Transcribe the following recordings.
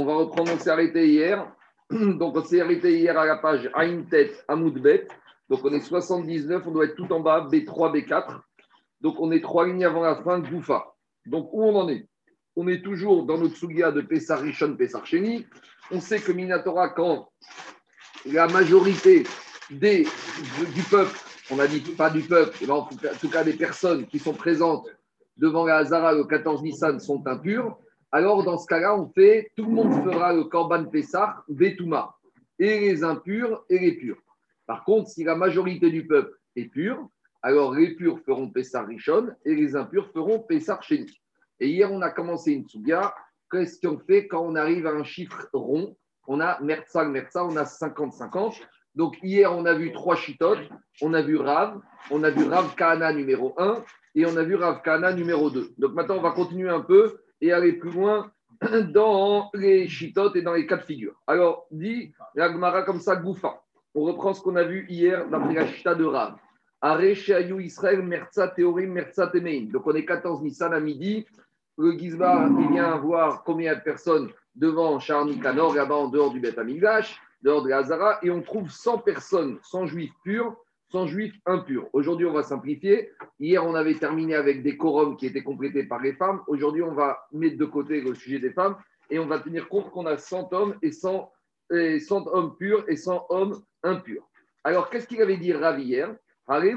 On va reprendre, on s'est arrêté hier. Donc, on s'est arrêté hier à la page Aïntet Amoudbet. Donc, on est 79, on doit être tout en bas, B3, B4. Donc, on est trois lignes avant la fin, Goufa. Donc, où on en est? On est toujours dans notre Sugia de Pessar Rishon, Pessar Sheni. On sait que Minatora, quand la majorité du peuple, on a dit pas du peuple, mais en tout cas des personnes qui sont présentes devant la Hazara le 14 Nissan sont impures, alors dans ce cas-là, on fait, tout le monde fera le Korban Pessah, Betouma, et les impurs et les purs. Par contre, si la majorité du peuple est pure, alors les purs feront Pessah Rishon et les impurs feront Pessah Sheni. Et hier, on a commencé une souga. Qu'est-ce qu'on fait quand on arrive à un chiffre rond? On a Mertsa, Mertsa, on a 50-50. Donc hier, on a vu trois chitotes. On a vu Rav, on a vu Rav Kahana numéro 1 et on a vu Rav Kahana numéro 2. Donc maintenant, on va continuer un peu et aller plus loin dans les chitotes et dans les cas de figure. Alors, dit la comme ça, Goufa. On reprend ce qu'on a vu hier dans la chita de Rav. Israël, Merza Théorim, Merza Temein. Donc on est 14 Nissan à midi. Le Gizbar, vient voir combien de personnes devant Charni Kanor, là-bas en dehors du Beth Amigdash, dehors de Hazara, et on trouve 100 personnes, 100 juifs purs, 100 juifs impurs. Aujourd'hui, on va simplifier. Hier, on avait terminé avec des quorums qui étaient complétés par les femmes. Aujourd'hui, on va mettre de côté le sujet des femmes et on va tenir compte qu'on a 100 hommes et 100, et 100 hommes purs et 100 hommes impurs. Alors, qu'est-ce qu'il avait dit Ravi hier? Ravi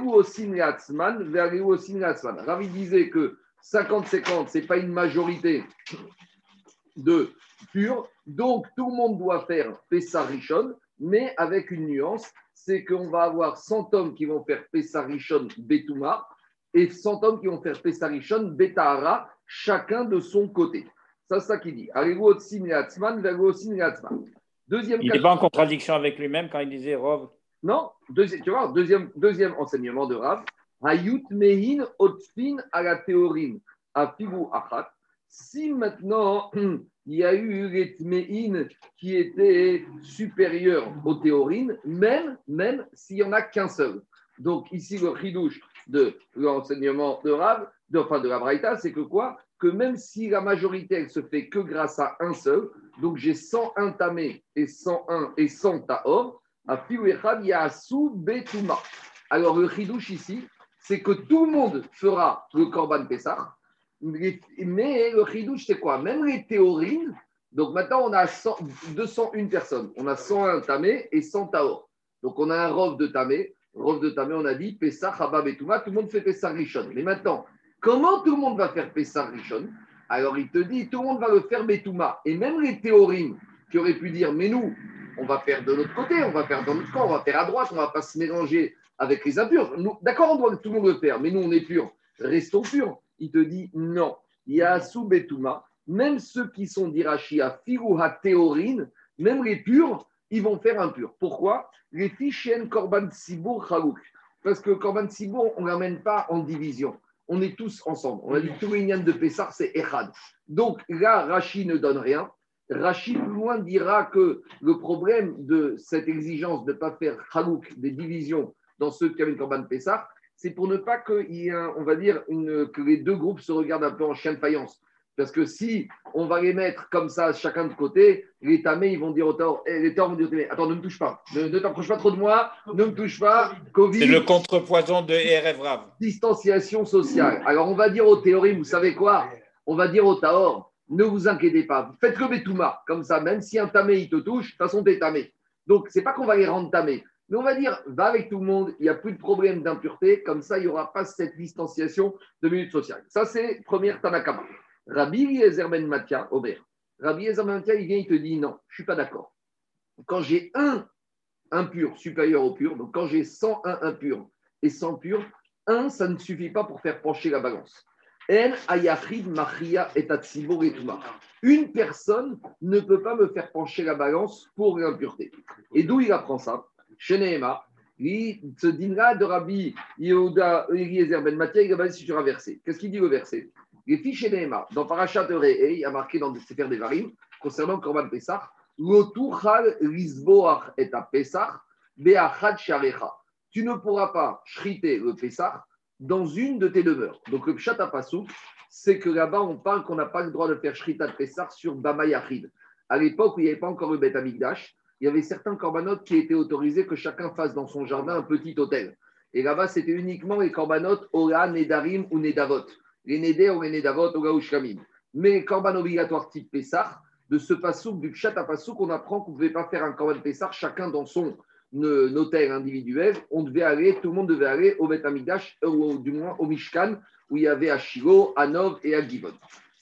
disait que 50-50, ce n'est pas une majorité de purs, donc tout le monde doit faire Pessah Rishon, mais avec une nuance, c'est qu'on va avoir 100 hommes qui vont faire Pessarichon Betouma et 100 hommes qui vont faire Pessarichon Betahara, chacun de son côté. C'est ça qu'il dit. Deuxième il n'est pas en contradiction avec lui-même quand il disait Rov. Non, deuxième, tu vois, deuxième, deuxième enseignement de Rav. Hayut mehin otfin à la théorine, à achat. Si maintenant il y a eu les qui étaient supérieurs aux théorines, même, même s'il n'y en a qu'un seul. Donc ici, le ridouche de l'enseignement de Rav, de, enfin de la Braïta, c'est que quoi? Que même si la majorité, elle se fait que grâce à un seul, donc j'ai 101 tamé et 101 et 100 taor, à Yasu Betuma. Alors le ridouche ici, c'est que tout le monde fera le Korban Pessah, mais le chidouche, c'est quoi? Même les théorines, donc maintenant on a 201 personnes. On a 101 tamé et 100 taor. Donc on a un rov de tamé. Rov de tamé, on a dit Pessah, Habab et. Tout le monde fait Pessah Rishon. Mais maintenant, comment tout le monde va faire Pessah Rishon? Alors il te dit tout le monde va le faire Betouma. Et même les théorines qui auraient pu dire Mais nous, on va faire de l'autre côté, on va faire dans notre camp, on va faire à droite, on ne va pas se mélanger avec les impurs. D'accord, on doit tout le monde le faire, mais nous on est purs. Restons purs il te dit non. Il y a Betuma, même ceux qui sont d'Irachi à Firuha Théorine, même les purs, ils vont faire un pur. Pourquoi? Les fichiens Korban Sibour Chalouk. Parce que Korban Sibour, on ne l'amène pas en division. On est tous ensemble. On a dit tout de Pessar, c'est Echad. Donc là, Rachi ne donne rien. Rachi, plus loin, dira que le problème de cette exigence de ne pas faire Chalouk, des divisions dans ceux qui avaient Korban Pessar, c'est pour ne pas qu'il y ait, on va dire, une, que les deux groupes se regardent un peu en chien de faïence. Parce que si on va les mettre comme ça, chacun de côté, les tamés, ils vont dire au tort, eh, les torts vont dire Attends, ne me touche pas, ne, t'approche pas trop de moi, ne me touche pas, Covid. C'est le contrepoison de RF Rav. Distanciation sociale. Alors on va dire aux théories, vous savez quoi? On va dire au Taor, ne vous inquiétez pas, faites le Betouma, comme ça, même si un tamé il te touche, de toute façon, t'es tamé. Donc, c'est pas qu'on va les rendre tamés, mais on va dire, va avec tout le monde, il n'y a plus de problème d'impureté, comme ça, il n'y aura pas cette distanciation de minutes sociales. Ça, c'est première Tanakama. Rabbi Yezer Ben Matia, Omer. Rabbi Yezer Ben Matia, il vient, il te dit, non, je ne suis pas d'accord. Quand j'ai un impur supérieur au pur, donc quand j'ai 101 impurs et 100 purs, un, ça ne suffit pas pour faire pencher la balance. Une personne ne peut pas me faire pencher la balance pour l'impureté. Et d'où il apprend ça? Sheneema, ce dîner de Rabbi Yehuda Eliezer Ben Matia, il a basé sur un verset. Qu'est-ce qu'il dit au verset? Les filles Sheneema, dans Parashat Re'e, il y a marqué dans le Sefer Devarim, concernant Korban Pesach, Lotuchal Rizboach et Pesach, Beachad Sharecha. Tu ne pourras pas shriter le Pesach dans une de tes demeures. Donc le Pshat c'est que là-bas, on parle qu'on n'a pas le droit de faire shrita de Pesach sur Bama Yachid. À l'époque où il n'y avait pas encore le Beth Amikdash, il y avait certains corbanotes qui étaient autorisés que chacun fasse dans son jardin un petit hôtel. Et là-bas, c'était uniquement les corbanotes Ola, Nedarim ou Nedavot. Les Neder ou les Nedavot, Ola ou Shkamim. Mais les corban obligatoires type Pessah, de ce passouk, du chat à passouk, on apprend qu'on ne pouvait pas faire un corban Pessah chacun dans son hôtel individuel. On devait aller, tout le monde devait aller au Beth Amikdash, ou du moins au Mishkan, où il y avait à Shiloh, à Nov et à Givon.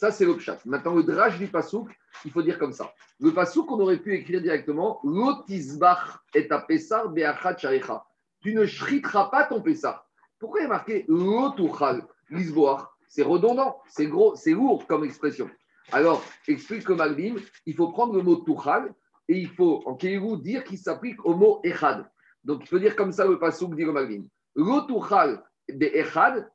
Ça, c'est le chat. Maintenant, le drage du passouk, il faut dire comme ça. Le passouk, on aurait pu écrire directement Lotisbach et à Pessah be'achat sharecha. Tu ne shriteras pas ton Pessah. Pourquoi il marqué Lotuchal, lisboar C'est redondant, c'est gros, c'est lourd comme expression. Alors, explique que Malvin, il faut prendre le mot Tuchal et il faut en Kéhirou dire qu'il s'applique au mot Echad. Donc, il faut dire comme ça le passouk, dit le Malvin. Lotuchal de Echad,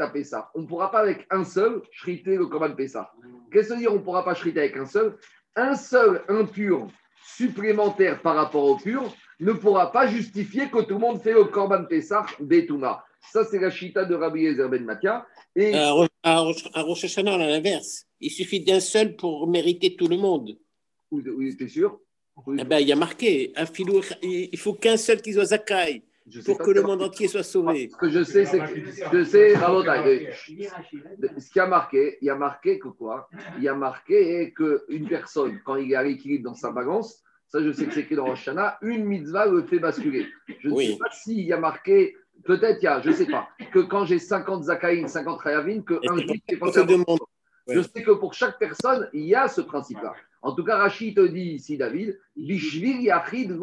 à Pessah. On ne pourra pas avec un seul shriter le Korban Pessah. Qu'est-ce que ça veut dire on ne pourra pas shriter avec un seul? Un seul impur supplémentaire par rapport au pur ne pourra pas justifier que tout le monde fait le Korban Pessah Betouma. Ça, c'est la chita de Rabbi Ezer Ben Matia. Et... À, Rosh Hashanah, à l'inverse. Il suffit d'un seul pour mériter tout le monde. Oui, t'es sûr? Eh ben, Il y a marqué, un filou, il faut qu'un seul qui soit Zakai pour que le monde entier soit sauvé. Ce que je sais, c'est que je sais, ce qui a marqué, il y a marqué que quoi? Il y a marqué qu'une personne, quand il est à l'équilibre dans sa balance, ça je sais que c'est écrit dans Rosh une mitzvah le fait basculer. Je ne sais pas s'il y a marqué, peut-être il y a, je ne sais pas, que quand j'ai 50 Zakaïn, 50 Rayavin, que un juif est Je sais que pour chaque personne, il y a ce principe-là. En tout cas, Rachid te dit ici, David, Yachid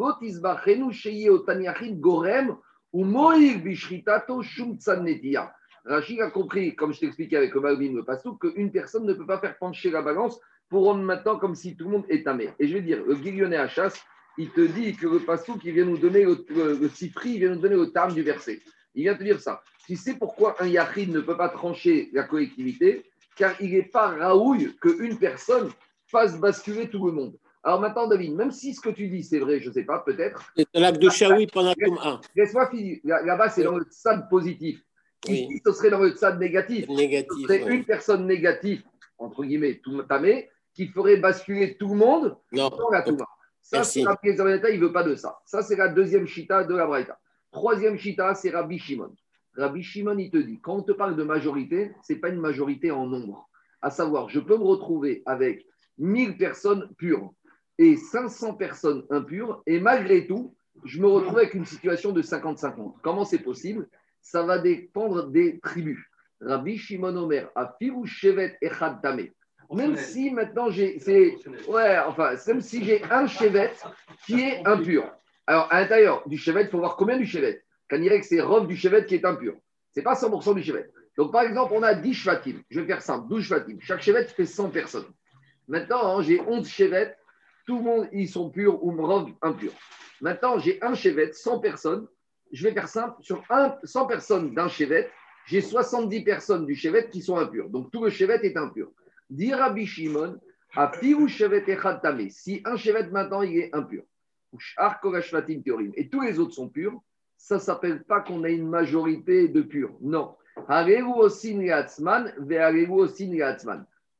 Sheye Otaniachid Gorem ou Bishritato Shumtsanetia. Rachid a compris, comme je t'expliquais avec le Malvin le Passou, qu'une personne ne peut pas faire pencher la balance pour rendre maintenant comme si tout le monde est amé. Et je vais dire, le guillonnet à chasse, il te dit que le Passou qui vient nous donner le, le, il vient nous donner le terme du verset. Il vient te dire ça. Tu sais pourquoi un Yachid ne peut pas trancher la collectivité? Car il n'est pas raouille qu'une personne fasse basculer tout le monde. Alors maintenant, David, même si ce que tu dis, c'est vrai, je ne sais pas, peut-être. C'est l'acte de Shaoui pendant un. Laisse-moi finir. Là-bas, c'est dans le stade positif. Ici, ce serait dans le stade négatif. Négatif. Ce serait une personne négative, entre guillemets, tout tamé, qui ferait basculer tout le monde non. dans la Touma. Ça, c'est Rabbi il ne veut pas de ça. Ça, c'est la deuxième chita de la Braïta. Troisième chita, c'est Rabbi Shimon. Rabbi Shimon, il te dit, quand on te parle de majorité, ce n'est pas une majorité en nombre. À savoir, je peux me retrouver avec 1000 personnes pures et 500 personnes impures, et malgré tout, je me retrouve avec une situation de 50-50. Comment c'est possible? Ça va dépendre des tribus. Rabbi Shimon Omer, a Shevet Echad Tameh. Même si maintenant j'ai. Ouais, enfin, même si j'ai un Shevet qui est impur. Alors, à l'intérieur du Shevet, il faut voir combien du Shevet. Quand dirait que c'est Rov du Shevet qui est impur. Ce n'est pas 100% du Shevet. Donc, par exemple, on a 10 Shvatim. Je vais faire simple 12 Shvatim. Chaque Shevet fait 100 personnes. Maintenant, hein, j'ai 11 chevettes, tout le monde, ils sont purs ou robe impurs. Maintenant, j'ai un chevet, 100 personnes. Je vais faire simple, sur 100 personnes d'un chevet, j'ai 70 personnes du chevet qui sont impures. Donc, tout le chevet est impur. Dire à Shimon, à chevet et Si un chevet maintenant, il est impur. Et tous les autres sont purs, ça ne s'appelle pas qu'on a une majorité de purs. Non.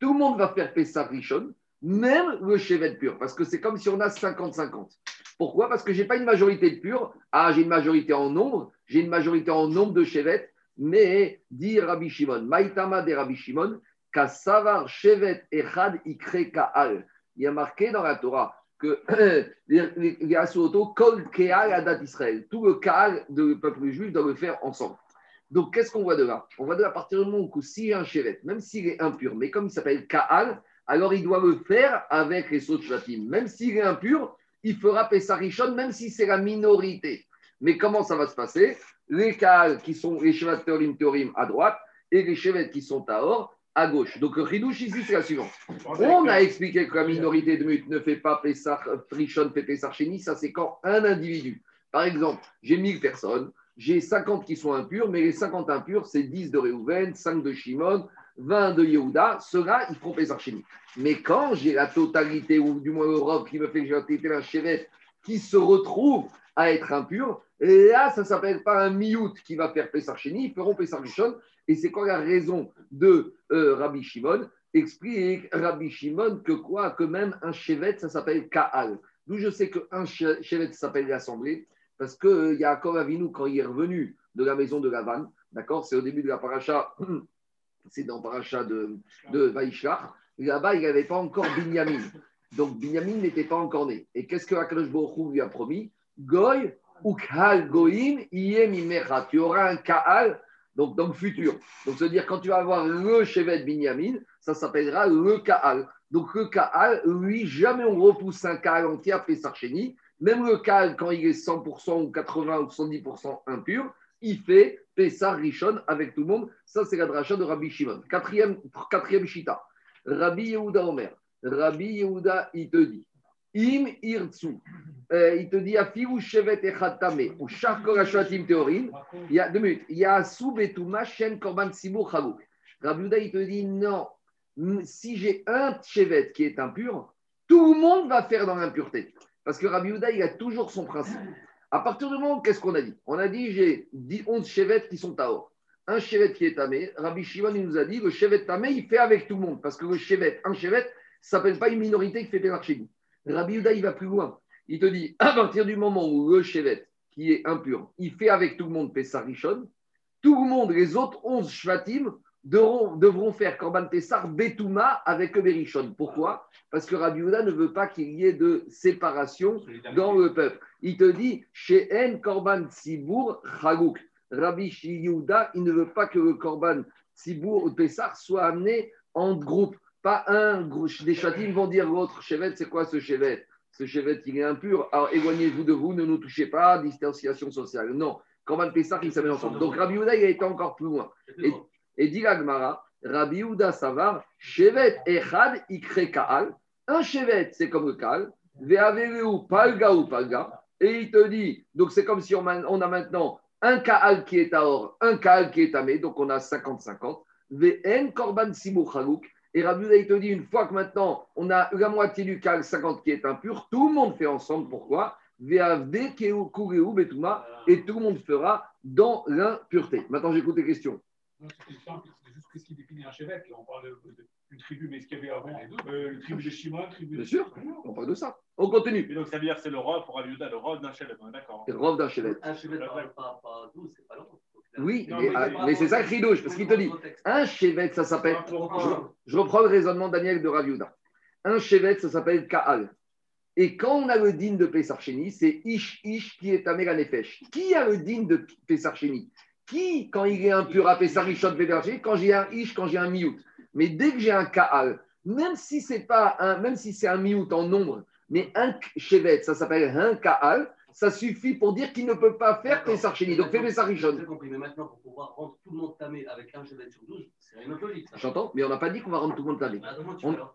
Tout le monde va faire Pessah Rishon, même le Chevet pur, parce que c'est comme si on a 50-50. Pourquoi? Parce que je n'ai pas une majorité de pur. Ah, j'ai une majorité en nombre, j'ai une majorité en nombre de Chevet, mais dit Rabbi Shimon, Maïtama de Rabbi Shimon, Kasavar Chevet Echad Ikre Kaal. Il y a marqué dans la Torah que les Asuroto, Kol Keal Adat Israël. Tout le Kaal du peuple juif doit le faire ensemble. Donc, qu'est-ce qu'on voit de là On voit de là à partir du moment où s'il y a un chevet, même s'il est impur, mais comme il s'appelle Kaal, alors il doit le faire avec les sauts de Même s'il est impur, il fera Pessarichon, même si c'est la minorité. Mais comment ça va se passer Les Kaal qui sont les Shevat Teorim Teorim à droite et les Shevet qui sont à or à gauche. Donc, le Ridouche ici, c'est la suivante. On a expliqué que la minorité de Mut ne fait pas Pessar, Trichon, fait Pessar ça c'est quand un individu. Par exemple, j'ai 1000 personnes, j'ai 50 qui sont impurs, mais les 50 impurs, c'est 10 de Réhouven, 5 de Shimon, 20 de Yehuda. Ceux-là, ils feront Pesach Mais quand j'ai la totalité, ou du moins l'Europe qui me fait que j'ai un chevet qui se retrouve à être impur, là, ça ne s'appelle pas un miout qui va faire Pesach ils feront Pesach Et c'est quoi la raison de euh, Rabbi Shimon? Explique Rabbi Shimon que quoi? Que même un chevet, ça s'appelle Kaal. D'où je sais qu'un chevet s'appelle l'assemblée, parce que Yaakov Avinu, quand il est revenu de la maison de Lavan, d'accord, c'est au début de la paracha, c'est dans paracha de, de Vaishlach, là-bas, il n'avait pas encore Binyamin. Donc, Binyamin n'était pas encore né. Et qu'est-ce que Akadosh Baruch lui a promis? Goy, Ukhal Goim, Tu auras un Kaal, donc dans le futur. Donc, c'est-à-dire, quand tu vas avoir le chevet Binyamin, ça s'appellera le Kaal. Donc, le Kaal, lui, jamais on repousse un Kaal entier après Sarcheni. Même le Kaal, quand il est 100% ou 80 ou 70% impur, il fait Pessar Rishon avec tout le monde. Ça, c'est la dracha de Rabbi Shimon. Quatrième, quatrième Shita. Rabbi Yehuda Omer. Rabbi Yehuda, il te dit Im Irtsu. Euh, il te dit Afiru Shevet Echatame. Ou Shakor Ashwatim Teorim. Il y a deux minutes. Il y a Soubetouma Shen Korban Sibur Chalouk. Rabbi Yehuda, il te dit Non. Si j'ai un Shevet qui est impur, tout le monde va faire dans l'impureté. Parce que Rabbi Yehuda, il a toujours son principe. À partir du moment, qu'est-ce qu'on a dit? On a dit j'ai 11 chevettes qui sont taor. Un chevet qui est tamé. Rabbi Shimon, il nous a dit le chevet tamé, il fait avec tout le monde. Parce que le chevet, un chevet, ça s'appelle pas une minorité qui fait pénar chez. Rabbi Yuda, il va plus loin. Il te dit à partir du moment où le chevet, qui est impur, il fait avec tout le monde Pessar Rishon, tout le monde, les autres 11 shvatim, devront, devront faire Korban Pessar Betouma avec Berishon. Pourquoi? Parce que Rabbi Yehuda ne veut pas qu'il y ait de séparation dans le peuple. Il te dit, chez En Korban Tzibour Chagouk. Rabbi Yehuda, il ne veut pas que le Korban Tzibour ou Pessar soit amené en groupe. Pas un groupe. Des châtines vont dire l'autre chevet, c'est quoi ce chevet Ce chevet, il est impur. Alors éloignez-vous de vous, ne nous touchez pas, distanciation sociale. Non. Korban Pessar, il s'amène ensemble. Donc Rabbi Yehuda, il a été encore plus loin. Et, et dit l'Agmara, Rabbi Uda Savar, Shevet Echad Ikre Kaal. Un Shevet, c'est comme le Kaal. Palga ou Palga. Et il te dit, donc c'est comme si on a maintenant un Kaal qui est à or, un Kaal qui est à mais, donc on a 50-50. Vn Korban Simu Chalouk. Et Rabbi Uda, il te dit, une fois que maintenant on a la moitié du Kaal, 50 qui est impur, tout le monde fait ensemble. Pourquoi? Et tout le monde fera dans l'impureté. Maintenant, j'écoute les questions. Non, c'est juste qu'est-ce qui définit un chevet. on parle d'une tribu, mais ce qu'il y avait avant, euh, le tribu de Shimon, tribu Bien sûr, on parle de ça. On continue. Et donc ça veut dire que c'est le rov pour Aviuda, le rov d'un chevet, d'accord. Le rov d'un chevet. Un chevet pas, pas 12, c'est pas long. Oui, non, mais, mais, mais c'est ça Ridouche, parce qu'il te dit un chevet, ça s'appelle. Je, reprends le raisonnement Daniel de Raviuda. Un chevet, ça s'appelle Kaal. Et quand on a le digne de Pesarcheni, c'est Ish Ish qui est à Meganefesh. Qui a le digne de Pesarcheni? Qui, quand il est impur, à Pessarichot Véberger, quand j'ai un Ish, quand j'ai un Miout? Mais dès que j'ai un Kaal, même si c'est pas un, même si c'est un Miout en nombre, mais un Chevet, ça s'appelle un Kaal, ça suffit pour dire qu'il ne peut pas faire Pessarcheni. Donc fais Pessarichot. J'ai compris, mais maintenant, pour pouvoir rendre tout le monde tamé avec un Chevet sur 12, c'est une autre logique. J'entends, mais on n'a pas dit qu'on va rendre tout le monde tamé. Bah,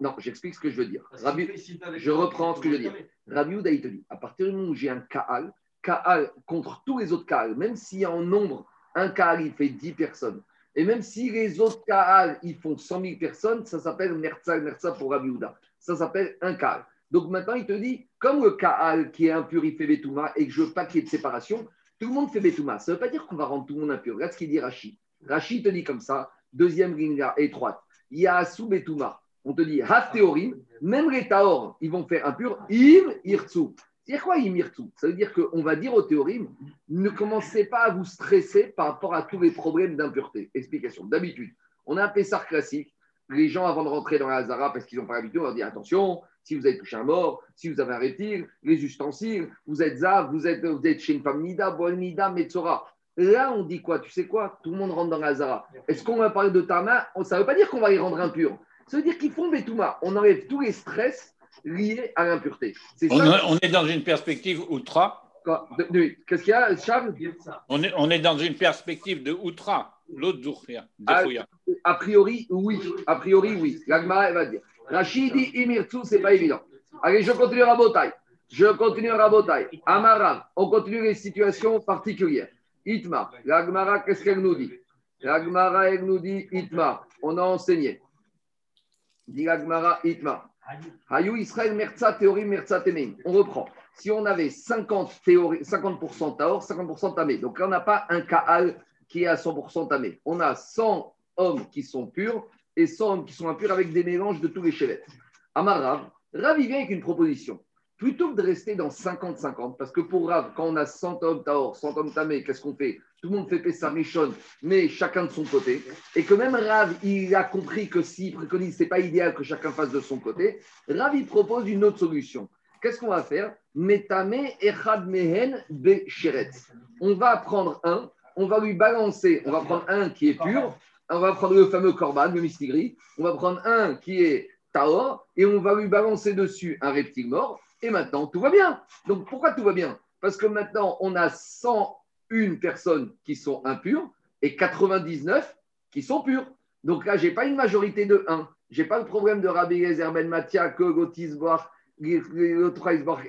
non, j'explique ce que je veux dire. Rabbi, je reprends ce que je veux dire. Rabbi Ouda, il te dit, à partir du moment où j'ai un Kaal, Kaal contre tous les autres Kaal, même s'il y a en nombre un Kaal, il fait 10 personnes. Et même si les autres Kaal, ils font 100 000 personnes, ça s'appelle Merza, Merza pour Rabbi Ça s'appelle un Kaal. Donc maintenant, il te dit, comme le Kaal qui est impur, il fait Betouma et que je veux pas qu'il y ait de séparation, tout le monde fait Betouma. Ça ne veut pas dire qu'on va rendre tout le monde impur. Regarde ce qu'il dit Rashi. Rashi te dit comme ça, deuxième ligne étroite. Il y a sous Betouma. On te dit, Haf théorie, même les Taor, ils vont faire impur, Im Irtsu. C'est quoi Imirtu Ça veut dire qu'on va dire au théorème, ne commencez pas à vous stresser par rapport à tous les problèmes d'impureté. Explication. D'habitude, on a un Pessar classique. Les gens, avant de rentrer dans la Hazara, parce qu'ils n'ont pas l'habitude, on leur dit attention, si vous avez touché un mort, si vous avez un reptile, les ustensiles, vous êtes Zav, vous êtes, chez une femme Nida, Nida, Metzora. Là, on dit quoi? Tu sais quoi? Tout le monde rentre dans la Hazara. Est-ce qu'on va parler de Tama? Ça ne veut pas dire qu'on va les rendre impurs. Ça veut dire qu'ils font Betouma. On enlève tous les stress lié à l'impureté. On, on, est dans une perspective outra. Qu'est-ce qu'il y a, Charles on est, on est dans une perspective de outra, l'autre a, a priori, oui. A priori, oui. L'Agmara, elle va dire. Rachidi Imirtsu, c'est pas évident. Allez, je continue à Rabotai. Je continue à Rabotai. Amaram, on continue les situations particulières. Itma, l'Agmara, qu'est-ce qu'elle nous dit L'Agmara, elle nous dit Itma. On a enseigné. Dit l'Agmara, Itma. Hayou Israël Merza théorie Merza On reprend. Si on avait 50 théorie, 50% Taor, 50% Tamé. Donc là, on n'a pas un Kaal qui est à 100% Tamé. On a 100 hommes qui sont purs et 100 hommes qui sont impurs avec des mélanges de tous les chevettes. Amar Rav, il avec une proposition. Plutôt que de rester dans 50-50, parce que pour Rav, quand on a 100 hommes Taor, 100 hommes Tamé, qu'est-ce qu'on fait? Tout le monde fait Pessah Rishon, mais chacun de son côté. Et que même Rav, il a compris que s'il préconise, ce n'est pas idéal que chacun fasse de son côté. Rav, il propose une autre solution. Qu'est-ce qu'on va faire? Metame Echad Mehen On va prendre un, on va lui balancer, on va prendre un qui est pur, on va prendre le fameux Korban, le mystigri, on va prendre un qui est Taor, et on va lui balancer dessus un reptile mort, et maintenant tout va bien. Donc pourquoi tout va bien? Parce que maintenant on a 101 personnes qui sont impures et 99 qui sont pures. Donc là, je n'ai pas une majorité de 1. Je n'ai pas le problème de Rabbi Yezer Ben Matia, que Gotisboach, le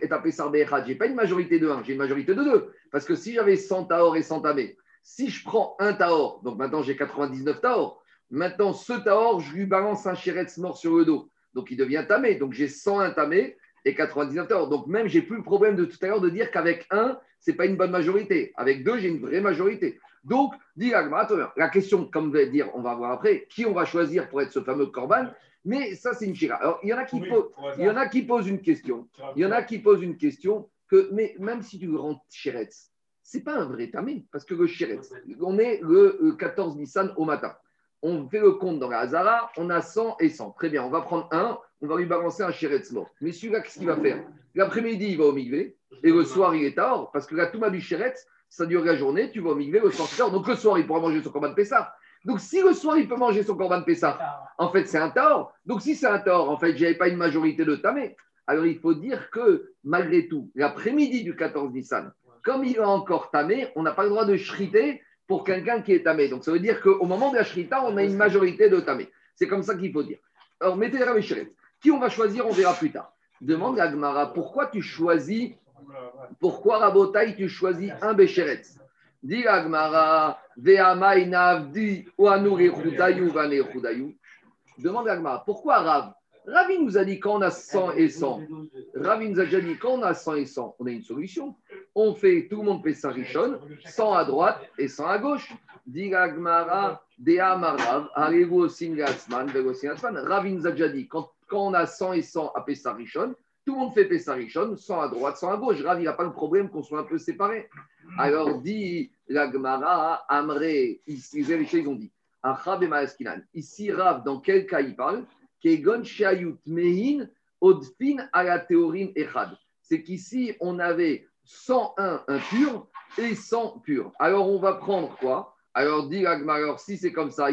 est appelé Je n'ai pas une majorité de 1, j'ai une majorité de 2. Parce que si j'avais 100 Taor et 100 Tamé, si je prends un Taor, donc maintenant j'ai 99 Taor, maintenant ce Taor, je lui balance un Chéretz mort sur le dos. Donc il devient Tamé. Donc j'ai 101 Tamé et 99 Taor. Donc même, j'ai plus le problème de tout à l'heure de dire qu'avec un, ce n'est pas une bonne majorité. Avec deux, j'ai une vraie majorité. Donc, dit la question, comme va dire, on va voir après, qui on va choisir pour être ce fameux Corban mais ça, c'est une chira. Alors, il y en a qui, posent, il y en a qui posent une question. Il y en a qui posent une question que, mais même si tu rends Chéretz, c'est pas un vrai tamé, parce que le Chéretz, on est le 14 Nissan au matin. On fait le compte dans la Hazara, on a 100 et 100. Très bien, on va prendre un, on va lui balancer un Chéretz mort. Mais celui-là, qu'est-ce qu'il va faire? L'après-midi, il va au Migvé, et le soir, il est tard, parce que la Touma du Chéretz, ça dure la journée, tu vas au Migvé, le soir, tard. Donc le soir, il pourra manger son combat de Pessah. Donc, si le soir, il peut manger son corban de Pessah, en fait, c'est un tort. Donc, si c'est un tort, en fait, je n'avais pas une majorité de tamé. Alors, il faut dire que, malgré tout, l'après-midi du 14 Nissan, comme il a encore tamé, on n'a pas le droit de shriter pour quelqu'un qui est tamé. Donc, ça veut dire qu'au moment de la shrita, on a une majorité de tamé. C'est comme ça qu'il faut dire. Alors, mettez la Qui on va choisir, on verra plus tard. Demande à Gmara, pourquoi tu choisis, pourquoi Rabotai, tu choisis un Béchéret Dit Agmara, Demande Agmara, pourquoi Rav? Ravi nous a dit quand on a 100 et 100. Ravi nous a déjà dit quand on a 100 et 100, on a une solution. On fait, tout le monde fait sa richonne, 100 à droite et 100 à gauche. Dit Agmara, Rav, arrivez-vous Ravi nous a déjà dit quand, quand on a 100 et 100 à Pessarichon, tout le monde fait Pessarichon, 100 à droite, 100 à gauche. Rav, il n'a pas le problème qu'on soit un peu séparés. Alors dit la Gemara, Amré, ici, les ont dit, Ici, Rav, dans quel cas il parle? C'est qu'ici, on avait 101 impurs et 100 purs. Alors, on va prendre quoi? Alors, dit alors si c'est comme ça,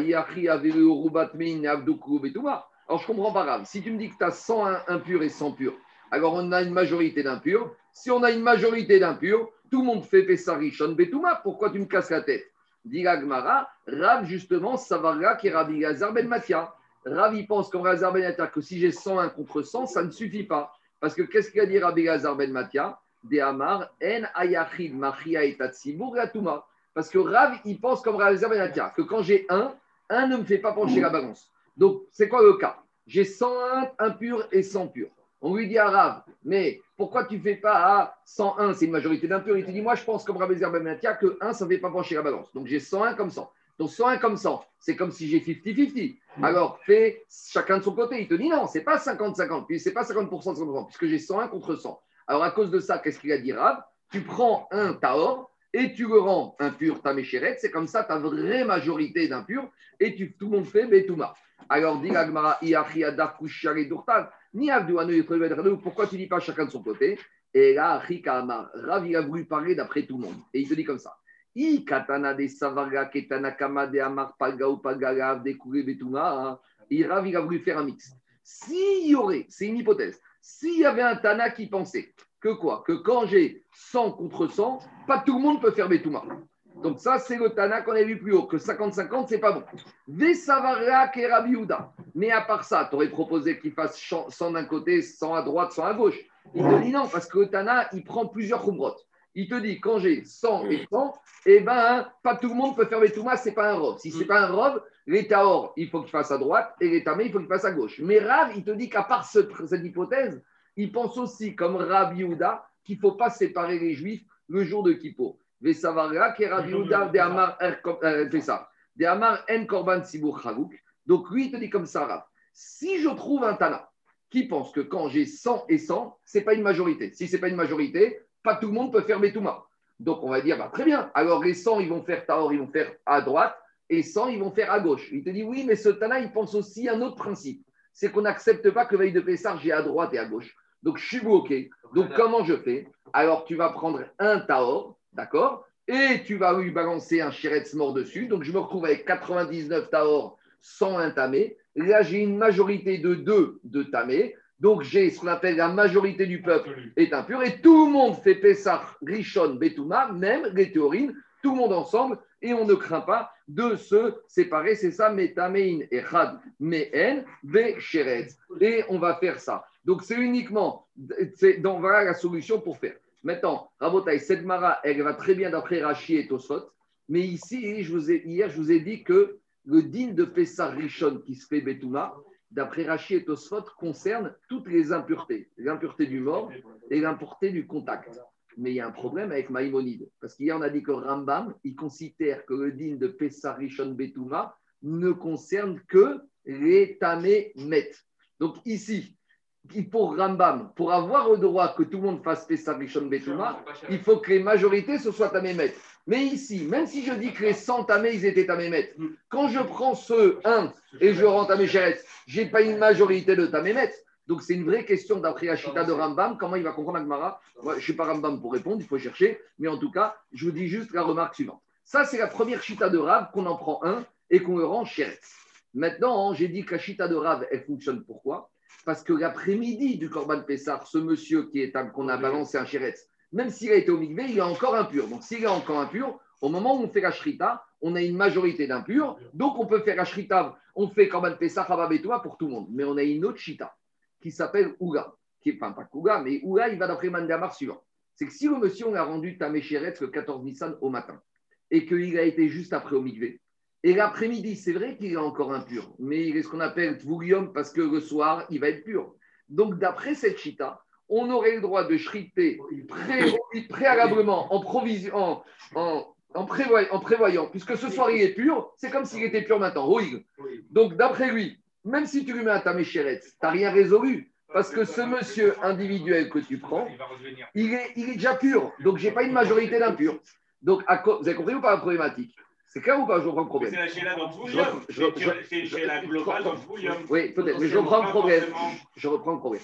alors je comprends pas grave. Si tu me dis que tu as 101 impurs et 100 purs, alors on a une majorité d'impurs. Si on a une majorité d'impurs, tout le monde fait Pessarishon Betouma. Pourquoi tu me casses la tête? Dit Gmara, Rav, justement, Savarga qui est Rabbi Gazar Ben Matia. Rav, il pense comme Gazar Ben que si j'ai 101 contre 100, ça ne suffit pas. Parce que qu'est-ce qu'il a dit Rabbi Gazar Ben Matia De En Ayachid Machia et Tatsibur Parce que Rav, il pense comme Gazar Ben Matia que quand j'ai un, un ne me fait pas pencher la balance. Donc, c'est quoi le cas? J'ai 101 impurs et 100 purs. On lui dit à Rav, mais pourquoi tu ne fais pas à 101 C'est une majorité d'impurs. Il te dit, moi, je pense comme Rabbi Zerbametia que 1, ça ne fait pas pencher la balance. Donc j'ai 101 comme 100. Donc 101 comme 100, c'est comme si j'ai 50-50. Mm. Alors fais chacun de son côté. Il te dit, non, c'est pas 50-50, puis c'est pas 50% de 50%, puisque j'ai 101 contre 100. Alors à cause de ça, qu'est-ce qu'il a dit Rav? Tu prends un Taor et tu le rends impur ta méchérette. C'est comme ça ta vraie majorité d'impurs et tu, tout le monde fait Betouma. Alors dit Agmara, ni pourquoi tu dis pas chacun de son côté? Et là, il a voulu parler d'après tout le monde. Et il te dit comme ça. I katana de savarga ketana kama de amar paga ou pagalav de kure betuna. Et Rav, il a voulu faire un mix. S'il y aurait, c'est une hypothèse, s'il y avait un Tana qui pensait que quoi? Que quand j'ai 100 contre 100, pas tout le monde peut faire Betouma. Donc ça, c'est le Tana qu'on a vu plus haut, que 50-50, c'est pas bon. Mais à part ça, tu aurais proposé qu'il fasse 100 d'un côté, 100 à droite, 100 à gauche. Il te dit non, parce que le Tana, il prend plusieurs khumrot. Il te dit, quand j'ai 100 et 100, eh ben, pas tout le monde peut faire les ce c'est pas un robe. Si c'est pas un robe, les taor, il faut qu'il fasse à droite, et les tamé, il faut qu'il fasse à gauche. Mais Rav, il te dit qu'à part cette hypothèse, il pense aussi, comme Rav Yehuda, qu'il ne faut pas séparer les juifs le jour de Kippour. De Amar, En Korban Donc lui, il te dit comme ça, Rav. Si je trouve un Tana qui pense que quand j'ai 100 et 100, ce n'est pas une majorité. Si ce n'est pas une majorité, pas tout le monde peut faire Betouma. Donc on va dire, bah, très bien, alors les 100, ils vont faire Taor, ils vont faire à droite, et 100, ils vont faire à gauche. Il te dit, oui, mais ce Tana, il pense aussi à un autre principe. C'est qu'on n'accepte pas que veille de Pessar, j'ai à droite et à gauche. Donc je suis OK. Donc comment je fais? Alors tu vas prendre un Taor, d'accord? Et tu vas lui balancer un Shiretz mort dessus. Donc je me retrouve avec 99 Taor, 101 Tamé. Là, j'ai une majorité de 2 de Tamé. Donc j'ai ce qu'on appelle la majorité du peuple est impur. Et tout le monde fait Pessah, Rishon, Betouma, même les théorines, tout le monde ensemble. Et on ne craint pas de se séparer. C'est ça, Metamein et Chad, Mehen, Sheretz. Et on va faire ça. Donc c'est uniquement, c'est, donc voilà la solution pour faire. Maintenant, Rabotai, cette Mara, elle va très bien d'après Rachi et Tosfot. Mais ici, je vous ai, hier, je vous ai dit que le din de Pessah Rishon qui se fait Betouma, d'après Rachi et Tosfot, concerne toutes les impuretés. L'impureté du mort et l'impureté du contact. Mais il y a un problème avec Maïmonide. Parce qu'hier, on a dit que Rambam, il considère que le din de Pessah Rishon Betouma ne concerne que les tamé met. Donc ici, pour Rambam, pour avoir le droit que tout le monde fasse Pessah Rishon Betouma, il faut que les majorités ce soit tamé met. Mais ici, même si je dis que les 100 tamés, ils étaient tamé met, quand je prends ce 1 et je rentre à mes je n'ai pas une majorité de tamé met. Donc c'est une vraie question d'après Achita de Rambam, comment il va comprendre Agmara. Moi, je ne suis pas Rambam pour répondre, il faut chercher. Mais en tout cas, je vous dis juste la remarque suivante. Ça, c'est la première chita de Rav qu'on en prend un et qu'on le rend Sheretz. Maintenant, j'ai dit que la chita de Rav, elle fonctionne pourquoi? Parce que l'après-midi du Korban Pessar, ce monsieur qui est qu'on a balancé un Sheretz, même s'il a été au Mikvé, il est encore impur. Donc s'il est encore impur, au moment où on fait la shrita, on a une majorité d'impurs. Donc on peut faire la shrita, on fait Korban Pessar, Hababetoa pour tout le monde. Mais on a une autre chita qui s'appelle Ouga, qui est enfin, pas Ouga, mais Ouga, il va d'après Mandamar suivant. C'est que si le monsieur, on a rendu Taméchéretz le 14 Nissan au matin, et qu'il a été juste après au Mikvé, et l'après-midi, c'est vrai qu'il est encore impur, mais il est ce qu'on appelle Tvoulium parce que le soir, il va être pur. Donc, d'après cette chita, on aurait le droit de shriter pré préalablement en, prévoyant, puisque ce soir il est pur, c'est comme s'il était pur maintenant. Donc, d'après lui, même si tu lui mets un taméchéretz, tu n'as rien résolu. Parce que ce monsieur individuel que tu prends, il est, il est déjà pur. Donc, je n'ai pas une majorité d'impurs. Donc, vous avez compris ou pas la problématique? C'est clair ou pas Je reprends le problème. C'est la chéla dans C'est une chéla globale dans Oui, peut-être, mais je reprends le problème. Je reprends le problème.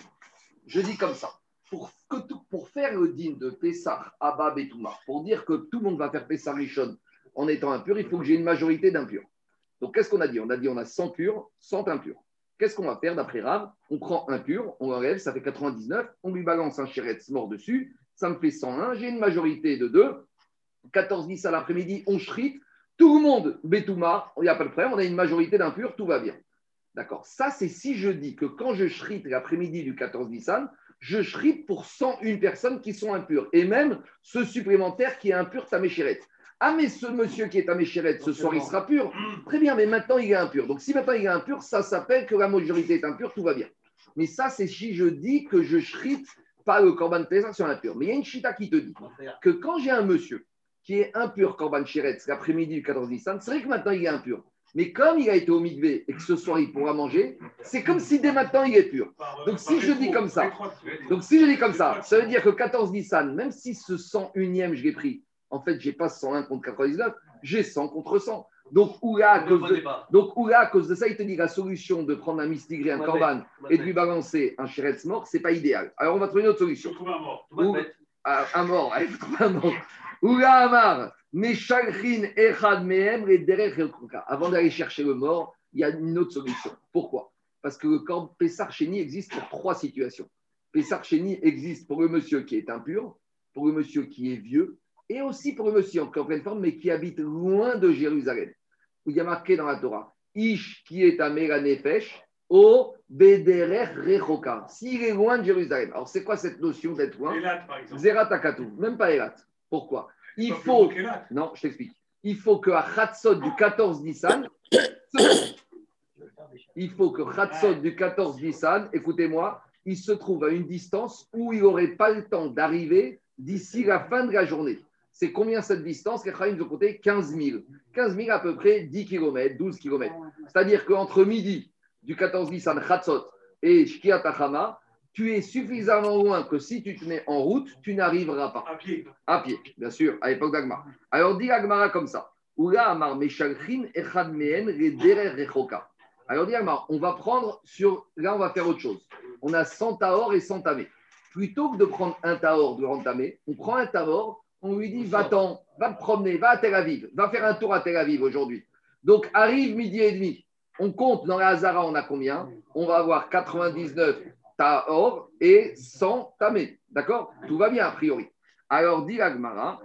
Je dis comme ça. Pour, que pour faire le din de Pessah, Abba, Betouma, pour dire que tout le monde va faire Pessah Rishon en étant impur, il faut que j'ai une majorité d'impurs. Donc, qu'est-ce qu'on a dit? On a dit on a 100 purs, 100 impurs. Qu'est-ce qu'on va faire d'après Rav? On prend un pur, on l'enlève, ça fait 99, on lui balance un chéretz mort dessus, ça me fait 101, j'ai une majorité de 2, 14 10 à l'après-midi, on shrite, tout le monde, Betouma, il n'y a pas de problème, on a une majorité d'impurs, tout va bien. D'accord Ça, c'est si je dis que quand je shrite l'après-midi du 14 Nissan, je shrite pour 101 personnes qui sont impures. Et même ce supplémentaire qui est impur, Taméchéret. Ah, mais ce monsieur qui est Taméchéret, ce soir, il sera pur. Très bien, mais maintenant, il est impur. Donc, si maintenant il est impur, ça s'appelle que la majorité est impure, tout va bien. Mais ça, c'est si je dis que je shrite pas le Corban Pessah sur l'impur. Mais il y a une chita qui te dit que quand j'ai un monsieur qui est impur Corban Shiretz l'après-midi du 14 Nissan, c'est vrai que maintenant il est impur. Mais comme il a été au mikvé et que ce soir il pourra manger, c'est comme si dès maintenant il est pur. Donc si je dis comme ça, donc si je dis comme ça, ça veut dire que 14 Nissan, même si ce 101e je l'ai pris, en fait j'ai pas 101 contre 99, j'ai 100 contre 100. Donc Oula, à cause de, donc, à cause de ça, il te dit la solution de prendre un mistigré, un corban et de lui balancer un shiretz mort, c'est pas idéal. Alors on va trouver une autre solution. Un mort. un mort, un mort. Avant d'aller chercher le mort, il y a une autre solution. Pourquoi? Parce que le corps Pessar Chéni existe pour trois situations. Pessar Chéni existe pour le monsieur qui est impur, pour le monsieur qui est vieux, et aussi pour le monsieur en pleine forme, mais qui habite loin de Jérusalem. Où il y a marqué dans la Torah Ish qui est à Nefesh, au Bederer Rechoka. S'il est loin de Jérusalem. Alors, c'est quoi cette notion d'être loin? Zerat même pas Elat. Pourquoi Il faut. Non, je t'explique. Il faut que à Khatsot du 14 Nissan, il faut que Khatsot du 14 Nissan, écoutez-moi, il se trouve à une distance où il n'aurait pas le temps d'arriver d'ici la fin de la journée. c'est combien cette distance? Les Khaïm ont compté 15 000. 15 000 à peu près 10 km, 12 km. C'est-à-dire qu'entre midi du 14 Nissan Khatsot et Shkiat tu es suffisamment loin que si tu te mets en route, tu n'arriveras pas. À pied. À pied, bien sûr, à l'époque d'Agmara. Alors dit Agmara comme ça. Amar. Alors dit Agmara, on va prendre sur. Là, on va faire autre chose. On a 100 Taor et 100 Tamé. Plutôt que de prendre un Taor durant Tamé, on prend un Taor, on lui dit va-t'en, va te promener, va à Tel Aviv, va faire un tour à Tel Aviv aujourd'hui. Donc arrive midi et demi. On compte dans la Hazara, on a combien? On va avoir 99 Taor et 100 Tamé. D'accord? Tout va bien a priori. Alors dit Agmara.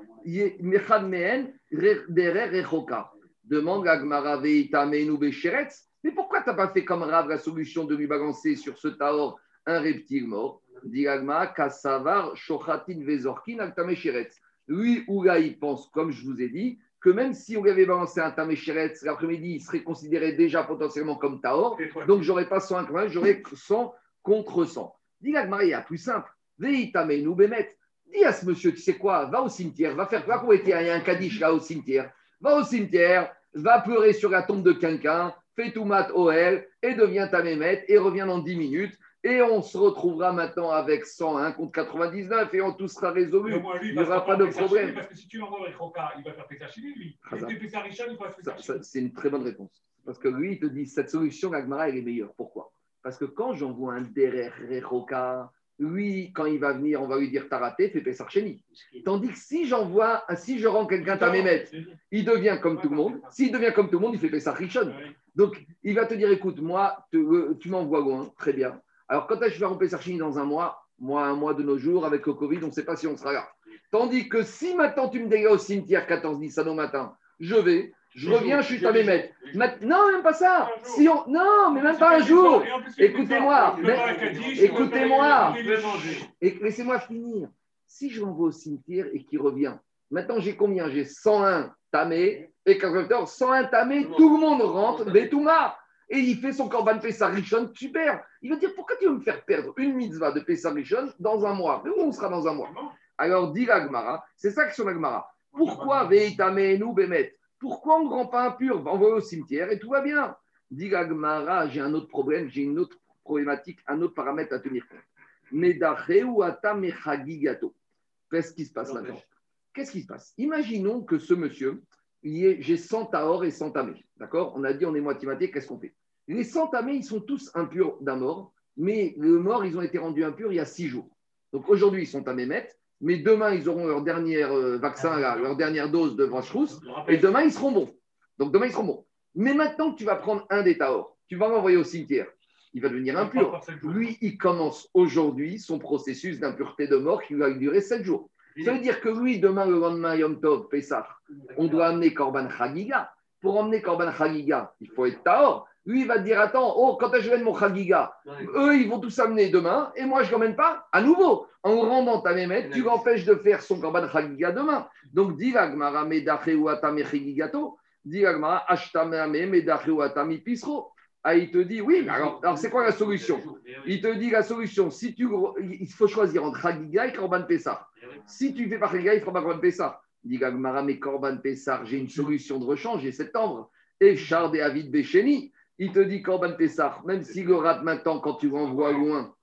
Demande Agmara Veitamenu Besheretz. Mais pourquoi tu n'as pas fait comme Rav la solution de lui balancer sur ce Taor un reptile mort? Dit Agmara, Kassavar Shochatin Vezorkin Altamesheretz. Lui, ou là, il pense, comme je vous ai dit, que même si on lui avait balancé un Tamesheretz l'après-midi, il serait considéré déjà potentiellement comme Taor. Donc, j'aurais pas 100 incroyable, j'aurais 100 contre 100. Dis Agmara, il y a plus simple. Veitamenu Bemet. Dis à ce monsieur, tu sais quoi, va au cimetière, va faire quoi pour être Il y a un Kaddish là au cimetière. Va au cimetière, va pleurer sur la tombe de quelqu'un, fais tout mat OL et deviens ta mémette et reviens dans 10 minutes. Et on se retrouvera maintenant avec 101 contre 99 et on tout sera résolu. Lui, Il n'y va aura pas de problème. Parce que si tu l'envoies avec Roca, il va faire Pessah Sheni, lui. Richard, il va faire. C'est une très bonne réponse. Parce que lui, il te dit cette solution, l'Agmara, elle est meilleure. Pourquoi? Parce que quand j'envoie un Derer Rechoka, lui, quand il va venir, on va lui dire T'as raté, fais Pessar. Tandis que si j'envoie, si je rends quelqu'un ta mémette, il devient comme tout le monde. S'il devient comme tout le monde, il fait Pessar Richon. Donc, il va te dire écoute, moi, te- euh, tu m'envoies loin, très bien. Alors, quand est-ce que je vais romper Sarchini dans un mois? Moi, un mois de nos jours, avec le Covid, on ne sait pas si on sera là. Tandis que si maintenant tu me dégâts au cimetière 14 Nissan au matin, je vais, je reviens, je suis ta des mémette. Non, même pas ça. Si on... Non, mais même pas un jour. Écoutez-moi, écoutez-moi. Laissez-moi finir. Si je l'envoie au cimetière et qu'il revient, maintenant j'ai combien? J'ai 101 tamés et 14 101 tamés, tout le monde rentre, Betouma. Et il fait son Corban Pessah Rishon, super. Il va dire pourquoi tu veux me faire perdre une mitzvah de Pessah Rishon dans un mois? Mais où on sera dans un mois? Alors dit l'Agmara, c'est ça que sur l'Agmara. Pourquoi Veitamenu Bemet Pourquoi on ne rend pas impur On va au cimetière et tout va bien. Dit l'Agmara, j'ai un autre problème, j'ai une autre problématique, un autre paramètre à tenir compte. Ata mechagigato. Qu'est-ce qui se passe maintenant Qu'est-ce qui se passe? Imaginons que ce monsieur, j'ai 100 taor et 100 tamés. D'accord? On a dit on est moitié-moitié, qu'est-ce qu'on fait? Les 100 tamés, ils sont tous impurs d'un mort, mais le mort, ils ont été rendus impurs il y a 6 jours. Donc aujourd'hui, ils sont à Mémet, mais demain, ils auront leur dernier euh, vaccin, là, leur dernière dose de Brachrous, et demain, ils seront bons. Donc demain, ils seront bons. Mais maintenant que tu vas prendre un des taor, tu vas l'envoyer au cimetière, il va devenir impur. Lui, il commence aujourd'hui son processus d'impureté de mort qui va durer 7 jours. Ça veut dire que lui, demain, le lendemain, Yom Tov, Pessah, on doit amener Korban Chagiga. Pour emmener Korban Chagiga, il faut être Taor. Lui, il va te dire Attends, oh, quand est-ce que je vais mon Chagiga Eux, ils vont tous amener demain, et moi, je ne l'emmène pas à nouveau. En rendant ta mémette, tu l'empêches de faire son Korban Chagiga demain. Donc, dis Agmara, Medacheu Atame Chagigato. Dis Agmara, Ashtame Medacheu Atami Pisro. Ah, il te dit Oui, mais alors, alors c'est quoi la solution Il te dit la solution. Si tu, il faut choisir entre Chagiga et Korban Pessah. Si tu fais pas Chagiga, il fera pas Korban Pessah. Dit Gagmara, mais Korban Pessah, j'ai une solution de rechange, j'ai septembre. Et Chard et Avid Bécheni, il te dit Korban Pessah, même s'il le rate maintenant quand tu l'envoies loin,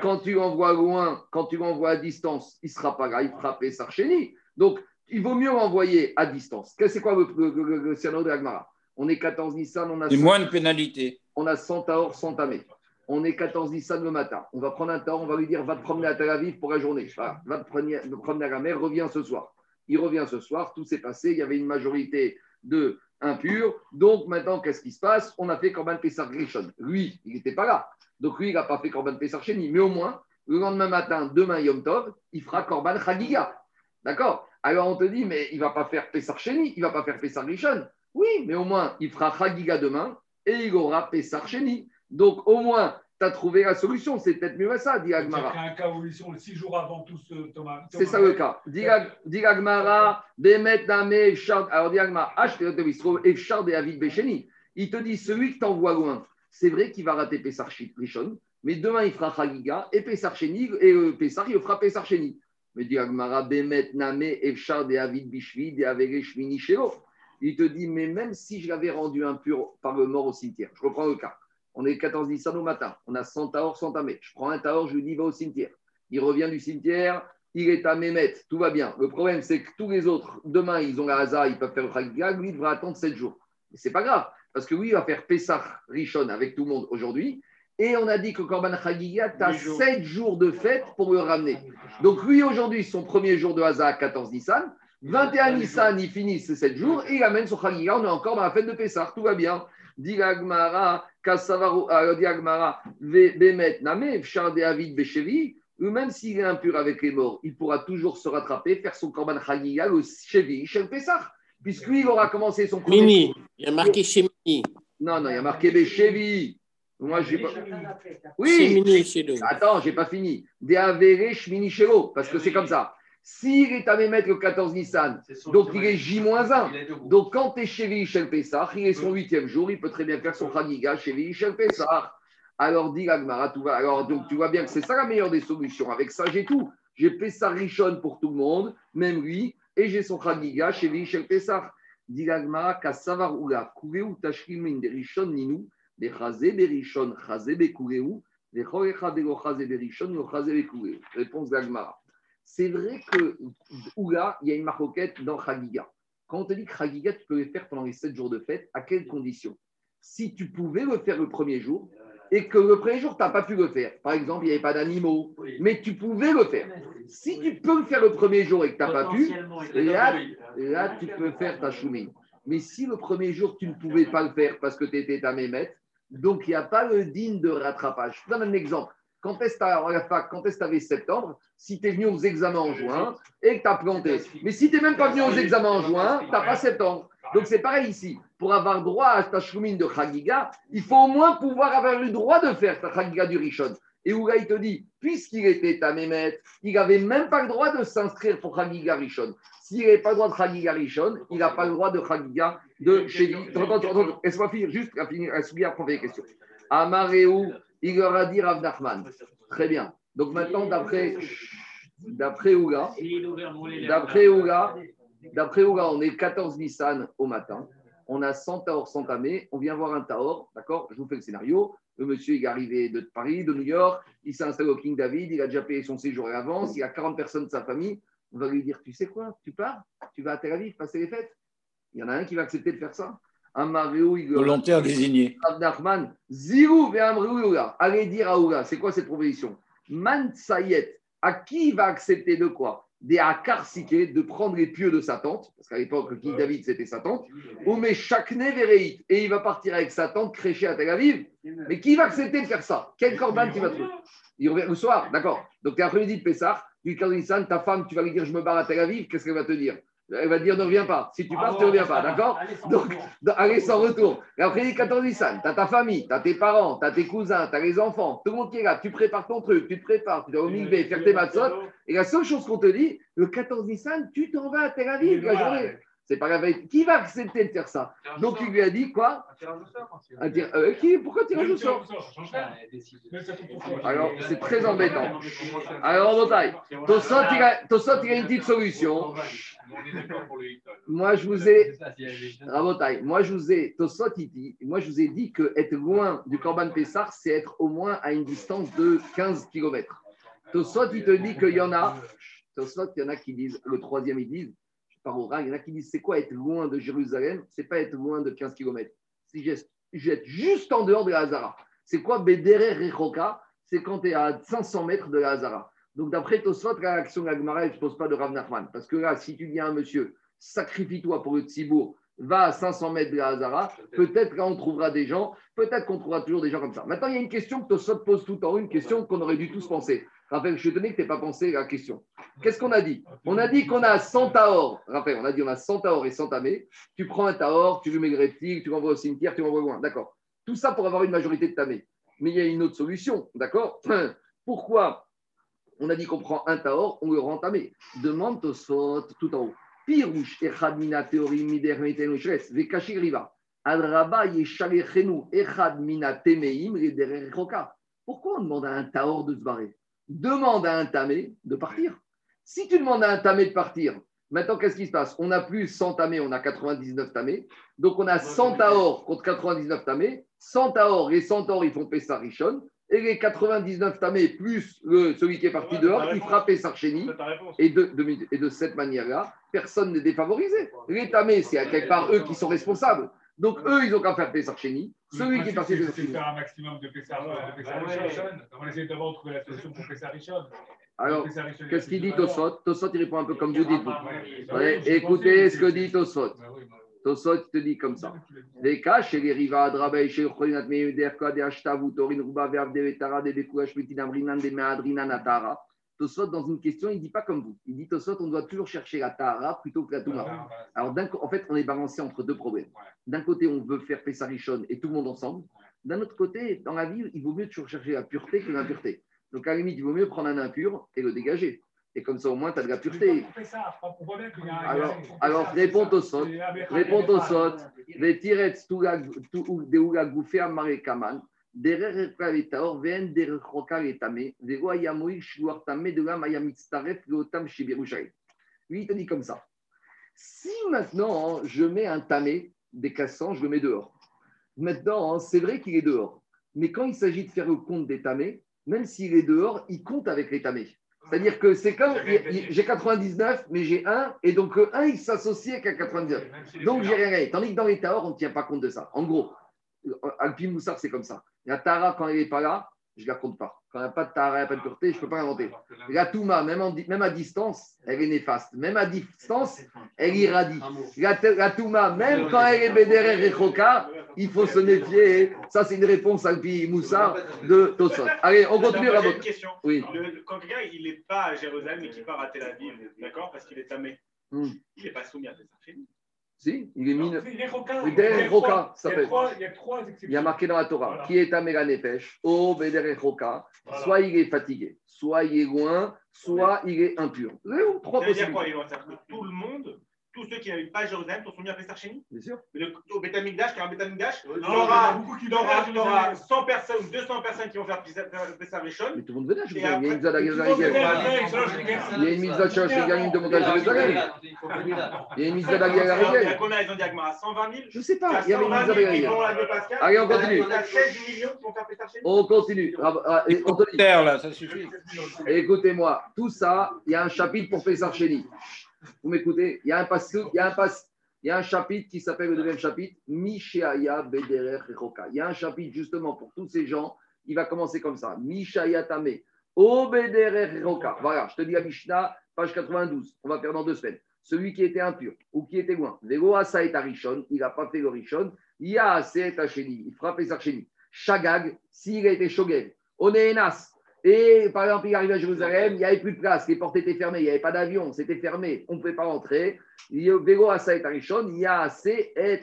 quand tu l'envoies loin, quand tu l'envoies à distance, il ne sera pas grave, il fera Pessah Chéni. Donc, il vaut mieux l'envoyer à distance. Qu'est-ce- C'est quoi le, le, le- le- de Gagmara On est 14 Nissan, on a C'est 100 moins de pénalité. on a 100 taor, 100 tamés. On est 14 Nissan le matin. On va prendre un taor, on va lui dire va te promener à Tel Aviv pour la journée. Voilà. Va te promener, te promener à la mer, reviens ce soir. Il revient ce soir, tout s'est passé. Il y avait une majorité de impurs. Donc maintenant, qu'est-ce qui se passe? On a fait Corban Pessar Grishon. Lui, il n'était pas là. Donc lui, il n'a pas fait Corban Pessar Chéni. Mais au moins, le lendemain matin, demain Yom Tov, il fera Corban Chagiga. D'accord? Alors on te dit, mais il ne va pas faire Pessar Chéni, il ne va pas faire Pessar Grishon. Oui, mais au moins, il fera Chagiga demain et il aura Pessar Chéni. Donc au moins, tu as trouvé la solution. C'est peut-être mieux à ça, dit Agmara. C'est un cas où ils sont six jours avant tous euh, Thomas. C'est ça le cas. Dit Ag- dit Agmara, Bemet Name, Efshar- alors dit Agmara, Bistro, Efshar de Avid Becheni. Il te dit, celui que t'envoie loin, c'est vrai qu'il va rater Pessar Rishon, mais demain il fera Chagiga et Pessar Sheni, et euh, Pessar, il fera Pessar Sheni. Me dit Agmara, Bemet Name, Efchar de Avid Bishvi, de Averesh Shelo. Il te dit, mais même si je l'avais rendu impur par le mort au cimetière, je reprends le cas. On est 14 Nissan au matin, on a 100 taor, 100 tamé. Je prends un taor, je lui dis, va au cimetière. Il revient du cimetière, il est à Mémet, tout va bien. Le problème, c'est que tous les autres, demain, ils ont la hasard, ils peuvent faire le Chagiga, lui, il devra attendre 7 jours. Mais c'est pas grave, parce que lui, il va faire Pessah Rishon avec tout le monde aujourd'hui. Et on a dit que Korban Chagiga, tu as 7 jours de fête pour le ramener. Donc lui, aujourd'hui, son premier jour de hasard, 14 Nissan. 21 Nissan, il finit ces 7 jours et il amène son Chagiga. On est encore dans la fête de Pessah, tout va bien. Dit Agmara, Kasavaru, euh, dit Agmara, Bemet, Name, Fshar de Avid, Bechevi ou même s'il est impur avec les morts, il pourra toujours se rattraper, faire son korban chagiga, le chevi, chez Pessah, puisqu'il il aura commencé son korban. Mini, il y a marqué chez. Non, non, il y a marqué Bechevi. Moi, j'ai pas. Oui, attends, j'ai pas fini. Des avérés shmini shelo, parce que c'est comme ça. S'il est à mettre le 14 Nissan, donc il est J-1. Donc quand tu es chez Vichel Pessah, il est son huitième jour, il peut très bien faire son Chagiga chez Vichel Pessah. Alors dit Agmara, tout va. Alors donc tu vois bien que c'est ça la meilleure des solutions. Avec ça, j'ai tout. J'ai Pessah Rishon pour tout le monde, même lui, et j'ai son Chagiga chez Vichel Pessah. Dit Agmara, Kassavar Oula, Kureu Tashkimin de Rishon Ninu, de Chazé Berishon, Chazé Bekureu, de Chorecha de Chazé Berishon, Yo Chazé Bekureu. Réponse d'Agmara. C'est vrai que Oula, il y a une maroquette dans Chagiga. Quand on te dit que Chagiga, tu peux le faire pendant les 7 jours de fête, à quelles conditions? Si tu pouvais le faire le premier jour, et que le premier jour, tu n'as pas pu le faire. Par exemple, il n'y avait pas d'animaux, mais tu pouvais le faire. Si tu peux le faire le premier jour et que tu n'as pas pu, là, là, tu peux faire ta choumine. Mais si le premier jour, tu ne pouvais pas le faire parce que tu étais à mémètre, donc il n'y a pas le digne de rattrapage. Je te donne un exemple. Quand est-ce que tu avais septembre, si tu es venu aux examens en juin et que tu as planté. Mais si tu n'es même pas venu aux examens en juin, tu n'as pas septembre. Donc c'est pareil ici. Pour avoir droit à ta choumine de Chagiga, il faut au moins pouvoir avoir le droit de faire ta Chagiga du Rishon. Et Ouga, il te dit, puisqu'il était à Mémet, il n'avait même pas le droit de s'inscrire pour Chagiga Rishon. S'il n'avait pas le droit de Chagiga Rishon, il n'a pas le droit de Chagiga de chez lui. Laisse-moi finir, juste à finir, à souvenir, après les questions. Amaréou, il leur dit Rav Nachman. Très bien. Donc maintenant, d'après d'après Ouga, d'après on est 14 Nissan au matin. On a 100 Taor sans tamé. On vient voir un Taor, d'accord? Je vous fais le scénario. Le monsieur est arrivé de Paris, de New York. Il s'est installé au King David. Il a déjà payé son séjour à l'avance. Il y a 40 personnes de sa famille. On va lui dire Tu sais quoi? Tu pars? Tu vas à Tel Aviv passer les fêtes? Il y en a un qui va accepter de faire ça Volontaire désigné. Zirou Allez dire à Ouga, c'est quoi cette proposition? Man Sayet, à qui va accepter de quoi? Des akarsiké, de prendre les pieux de sa tante, parce qu'à l'époque, King David, c'était sa tante, ou mais chakne véréit, et il va partir avec sa tante crécher à Tel Aviv. Mais qui va accepter de faire ça? Quel corban qui va trouver Il revient le soir, d'accord. Donc, l'après-midi de Pessah, tu dis ta femme, tu vas lui dire je me barre à Tel Aviv, qu'est-ce qu'elle va te dire? Elle va dire ne reviens pas. Si tu pars, tu ne reviens pas, d'accord Donc, allez sans retour. Et après les 14 Nissan, tu as ta famille, tu as tes parents, tu as tes cousins, tu as les enfants, tout le monde qui est là. Tu prépares ton truc, tu te prépares, tu dois au faire tes matzot. Et la seule chose qu'on te dit, le 14 Nissan, tu t'en vas à Tel Aviv la journée. C'est pas grave. Qui va accepter de faire ça Donc il lui a dit quoi Un tirage euh, qui, Pourquoi tirage au sort? Alors c'est très embêtant. Alors Botaï, Tosot il a une petite solution. Moi je vous ai Rabotaï, moi je vous ai Tosot moi je vous ai dit que être loin du Corban Pessar, c'est être au moins à une distance de 15 km. Tosot il te dit qu'il y en a. Tosot il y en a qui disent le troisième ils disent par Il y en a qui disent c'est quoi être loin de Jérusalem? C'est pas être loin de 15 km. Si j'être juste en dehors de la Hazara. C'est quoi Bedere Rechoka C'est quand tu es à 500 mètres de la Hazara. Donc d'après Tosfot, la réaction de la Gemara, ne pose pas de Rav Nachman. Parce que là, si tu dis à un monsieur, sacrifie-toi pour le Tzibour, va à 500 mètres de la Hazara, peut-être qu'on trouvera des gens, peut-être qu'on trouvera toujours des gens comme ça. Maintenant, il y a une question que Tosfot pose tout en haut, une question qu'on aurait dû tous penser. Raphaël, je tenais que tu n'aies pas pensé à la question. Qu'est-ce qu'on a dit On a dit qu'on a 100 taor. Raphaël, on a dit on a 100 taor et 100 tamé. Tu prends un taor, tu lui mets tu l'envoies au cimetière, tu l'envoies loin. D'accord. Tout ça pour avoir une majorité de tamé. Mais il y a une autre solution. D'accord Pourquoi on a dit qu'on prend un taor, on le rend tamé? Demande Tosfot tout en haut. Pirouche echad théorie mider vekashi riva. Adraba yeshalechenu echad mina temeim Pourquoi on demande à un taor de se barrer? Demande à un tamé de partir. Si tu demandes à un tamé de partir, maintenant qu'est-ce qui se passe? On n'a plus 100 tamés, on a 99 tamés. Donc on a 100 taor contre 99 tamés. 100 taor, les 100 taor, ils font Pessah Rishon. Et les 99 tamés plus le- celui qui est parti Ouais, dehors, il fera Pessah. Et de, de- et de cette manière-là, personne n'est défavorisé. Les tamés, c'est à quelque part eux qui sont responsables. Donc eux, ils ont qu'à faire Sheni. Celui qui est Sheni. faire un maximum de Pessar de Pessar Ouais. Rishon. On essaie d'abord de trouver la solution pour Pessar. Alors, Pessar qu'est-ce qu'il dit Tosot? Tosot, il répond un peu comme vous dites. Ouais, j'ai écoutez ce que dit Tosot. Bah bah. Tosot te dit comme ça. Les cas chez les riva drabaï chez Kholinat Meuderka de Ashtavu Torin Ruba Verbe de Tara de Dekurash Mitinam Rinan de Meadrina Natara. Tosot, dans une question, il ne dit pas comme vous. Il dit Tosot, on doit toujours chercher la Tara plutôt que la Touma. Alors, en fait, on est balancé entre deux problèmes. D'un côté, on veut faire Pessarichon et tout le monde ensemble. D'un autre côté, dans la vie, il vaut mieux toujours chercher la pureté que l'impureté. Donc, à la limite, il vaut mieux prendre un impur et le dégager. Et comme ça, au moins, tu as de la pureté. Alors- alors, réponds au sot. Réponds au sot. Vetiretz shuar tame de la leotam shibirushaï. Lui, il te dit comme ça. Si maintenant je mets un tamé décassant, je le mets dehors. Maintenant, c'est vrai qu'il est dehors. Mais quand il s'agit de faire le compte des tamés, même s'il est dehors, il compte avec les tamés. C'est-à-dire que c'est comme j'ai 99, mais j'ai un, et donc le 1, il s'associe avec un 99. Même si les Donc, j'ai rien. Tandis que dans les Taor, on ne tient pas compte de ça. En gros, euh, Alpi Moussar, c'est comme ça. La Tara, quand elle n'est pas là, je ne la compte pas. Quand il n'y a pas de Tara, il n'y a pas de pureté, je ne peux pas l'inventer. La Touma, même, en di- même à distance, elle est néfaste. Même à distance, elle irradie. La, la Touma, même quand elle est Bédérer et Choka, il faut se méfier. Ça, c'est une réponse, Alpi Moussar, de Tosot. Allez, on continue, question. Oui. Le- quand quelqu'un il n'est pas à Jérusalem mais qui part à Tel Aviv, d'accord, parce qu'il est tamé, Hmm. il n'est pas soumis à Pessah Sheni. Si, il est mis. C'est les Roca. Il y a Roca, ça il s'appelle. Il y a trois exceptions. Il y a marqué dans la Torah, Voilà. qui est Amega Nefesh, O Bédérer Choka, Voilà. soit il est fatigué, soit il est loin, soit il est impur. Trois possibilités. quoi, tout le monde, tous ceux qui n'habitent pas à Jérusalem sont soumis à Pessah Sheni Bien sûr. Mais le- Au Betamikdash, car un tu il y en a auras beaucoup qui t'auras- veulent t'auras aller 100 personnes ou 200 personnes qui vont faire Rishon. Mais tout le monde venait, je vous. Il y a une mitzvah les gars. Il y a une mitzvah de Shagalim de montage de Jérusalem. Il y a une mitzvah Il y a combien ils ont dit Agmara 120 000 Je ne sais Il y pas, il y avait une 120 mitzvah 000 qui d'Agazariel. vont à la Pascal. Allez, on continue. Il y a 16 millions qui vont faire Pessah Sheni. On continue. Ah, ah, et Anthony, Terre, là, ça suffit. écoutez-moi, tout ça, il y a un chapitre pour Pessar Chéni. Vous m'écoutez? Il y a un passage, il chapitre qui s'appelle le deuxième chapitre, Mishéaya Bederer Rechoka. Il y a un chapitre justement pour tous ces gens. Il va commencer comme ça. Mishéaya Tame. O Bederer Rechoka. Voilà, je te dis la Mishnah, page 92. On va faire dans deux semaines. Celui qui était impur ou qui était loin. Vego Asa et Arishon. Il n'a pas fait le Rishon. Ya Ase et. Il frappe Chéni. Shagag, s'il a été Shogeg. Onenas. Et par exemple, il arrive à Jérusalem, il n'y avait plus de place, les portes étaient fermées, il n'y avait pas d'avion, c'était fermé, on ne pouvait pas rentrer. Vélo Asa et Arishon, il y a assez et.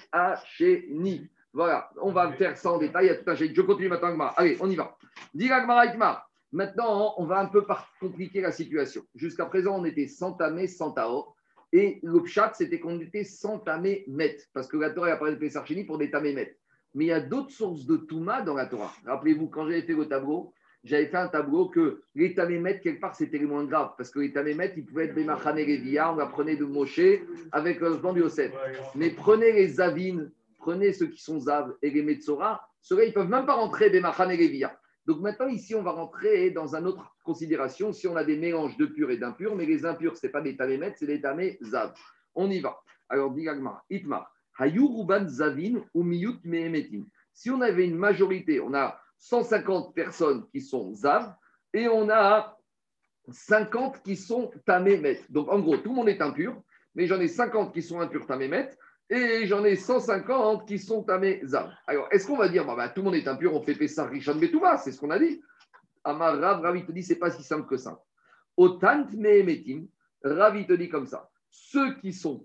Voilà, on va faire ça en détail, il y a tout un. Je continue maintenant, Agmar. Allez, on y va. Aitmar. Maintenant, on va un peu compliquer la situation. Jusqu'à présent, on était sans tamé, sans taor. Et le pshat, c'était qu'on était sans tamé met. Parce que la Torah a parlé de Pessarchini pour des tamé met. Mais il y a d'autres sources de Touma dans la Torah. Rappelez-vous, quand j'avais fait le tableau, j'avais fait un tableau que les tamémètres, quelque part, c'était les moins graves. Parce que les tamémètres, ils pouvaient être Bemachane Revia, on apprenait de Moshe avec le plan du Yosef. Mais prenez les Avines, prenez ceux qui sont Zav et les Metzora, ceux-là, ils ne peuvent même pas rentrer Bemachane Revia. Donc maintenant, ici, on va rentrer dans une autre considération. Si on a des mélanges de purs et d'impurs, mais les impurs, ce n'est pas des tamémètres, c'est des tamés Zav. On y va. Alors, dit Itmar, Hayu Ruban Zavin ou Miyut Mehemetim. Si on avait une majorité, on a 150 personnes qui sont Zav et on a 50 qui sont Tamémet. Donc en gros, tout le monde est impur, mais j'en ai 50 qui sont impurs Tamémet et j'en ai 150 qui sont Tamé Zav. Alors est-ce qu'on va dire, bah, bah, tout le monde est impur, on fait Pessar Rishon Betouba, c'est ce qu'on a dit Amar Rav, Rav, il te dit, c'est pas si simple que ça. Autant Mehemetim, Rav, il te dit comme ça. Ceux qui sont,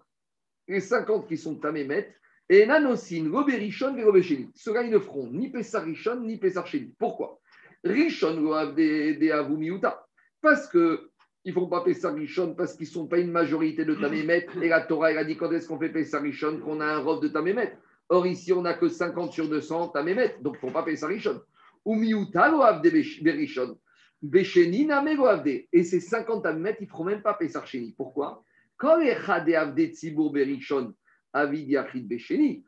les 50 qui sont Tamémet, et Nanosin, Robérishon et Robécheni. Ceux-là, ils ne feront ni Pessar ni Pessar. Pourquoi? Rishon, Loav de Avumiuta. Parce que ils ne font pas Pessar parce qu'ils ne sont pas une majorité de Tamémet. Et la Torah, elle a dit quand est-ce qu'on fait Pessar qu'on a un robe de Tamémet? Or, ici, on n'a que 50 sur 200 Tamémet. Donc, ils ne font pas Pessar Rishon. Ou Miuta, Loav de Berishon. Bécheni Namego Avde. Et ces 50 tamimètres, ils ne feront même pas Pessar. Pourquoi? Quand les Chade Avde Tzibour Berishon, Avid Yachid Bécheni.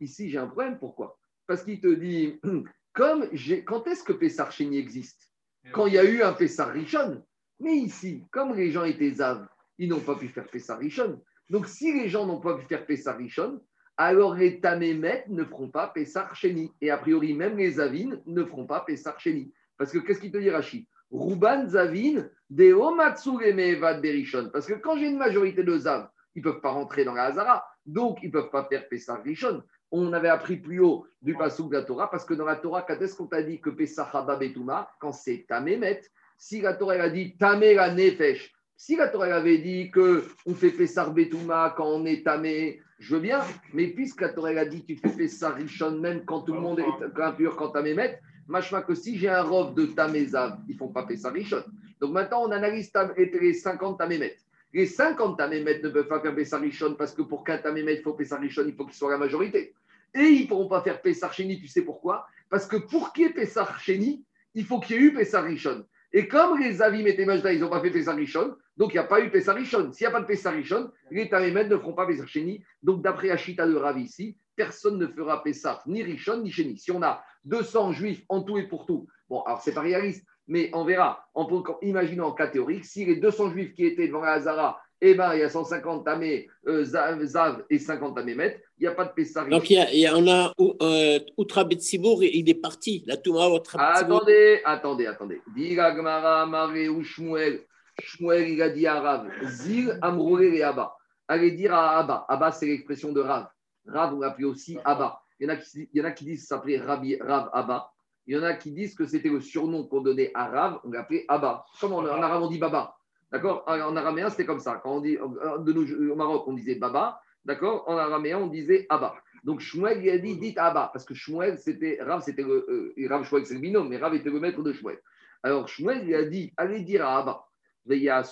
Ici, j'ai un problème. Pourquoi? Parce qu'il te dit, comme quand est-ce que Pessar Sheni existe? Quand il y a eu un Pessar Rishon. Mais ici, comme les gens étaient Zav, ils n'ont pas pu faire Pessar Rishon. Donc, si les gens n'ont pas pu faire Pessar Rishon, alors les Tamémet ne feront pas Pessar Sheni. Et a priori, même les Zavin ne feront pas Pessar Sheni. Parce que qu'est-ce qu'il te dit, Rashi Ruban Zavin, de Omatsure Mevad Berishon. Parce que quand j'ai une majorité de Zav, ils ne peuvent pas rentrer dans la Hazara. Donc, ils ne peuvent pas faire Pessar Rishon. On avait appris plus haut du Passouk de la Torah, parce que dans la Torah, quand est-ce qu'on t'a dit que Pessah Haba Betuma Quand c'est Tamémet. Si la Torah elle a dit Tamé la Nefesh, si la Torah elle avait dit que on fait Pessar Betuma quand on est Tamé, je veux bien, mais puisque la Torah elle a dit tu fais Pessar Rishon même quand tout le monde est impur, quand Tamémet, machma que si j'ai un robe de Tamézav, ils font pas Pessar Rishon. Donc maintenant, on analyse les 50 Tamémet. Les 50 Tamémet ne peuvent pas faire Pessar Rishon parce que pour qu'un Tamémet il faut Pessar Rishon, il faut qu'il soit la majorité. Et ils ne pourront pas faire Pessar Chéni, tu sais pourquoi? Parce que pour qu'il y ait Pessar Chéni, il faut qu'il y ait eu Pessar Rishon. Et comme les avis et Majda, ils n'ont pas fait Pessar Rishon, donc il n'y a pas eu Pessar Rishon. S'il n'y a pas de Pessar Rishon, les Tamémet ne feront pas Pessar Chéni. Donc d'après Achita de Rav ici, personne ne fera Pessar ni Rishon ni Chéni. Si on a 200 juifs en tout et pour tout, bon, alors c'est pas réaliste, mais on verra, en, imaginons en cas théorique, si les 200 juifs qui étaient devant la Hazara, eh ben, il y a 150 tamés, euh, Zav et 50 tamémètres, il n'y a pas de Pessar. Donc, il y a, il y a- on a euh, Outra Betsibour, il est parti. La Touma Outra Betsibour. Attendez, attendez, attendez. Dit Gagmara, Maré ou Shmuel. Shmuel, il a dit à Rav, Zil, Amroulé et Abba. Allez dire à Abba. Abba, c'est l'expression de Rav. Rav, on l'appelait aussi Abba. Il y en a qui, il y en a qui disent Rabbi- Rav Abba. Il y en a qui disent que c'était le surnom qu'on donnait à Rav, on l'appelait Abba. Comme en, en arabe, on dit Baba. D'accord? En en araméen, c'était comme ça. Quand on dit, au Maroc, on disait Baba. D'accord? En araméen, on disait Abba. Donc Shmuel, a dit, dites Abba. Parce que Shmuel, c'était, Rav, c'était le, euh, Rav Shmuel, c'est le binôme, mais Rav était le maître de Shmuel. Alors Shmuel, il a dit, allez dire à Abba. Il a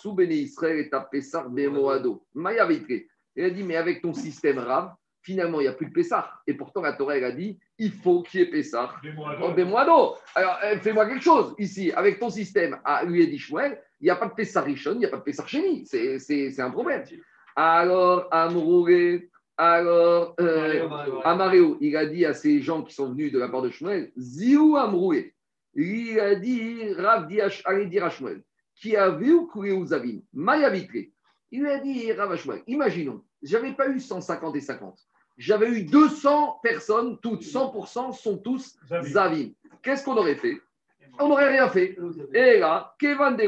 dit, mais avec ton système Rav, finalement, il n'y a plus de Pessar. Et pourtant, la Torah, elle a dit, il faut qu'il y ait Pessar. Des mois Oh, d'eau. Alors, euh, fais-moi quelque chose ici, avec ton système. Ah, lui dit Shmuel, il n'y a pas de Pessar Rishon, il n'y a pas de Pessar Sheni. C'est, un problème. Alors, Amrouré, alors, euh, il a dit à ces gens qui sont venus de la part de Shmuel, Ziou Amroué. Il a dit, Rav dit à- allez dire à Shmuel, qui a vu aux avines, Maya vitré. Il lui a dit, Rav à Shmuel, imaginons, j'avais pas eu 150 et 50. J'avais eu 200 personnes, toutes 100% sont tous Zavim. Qu'est-ce qu'on aurait fait On n'aurait rien fait. Et là, Kevan de.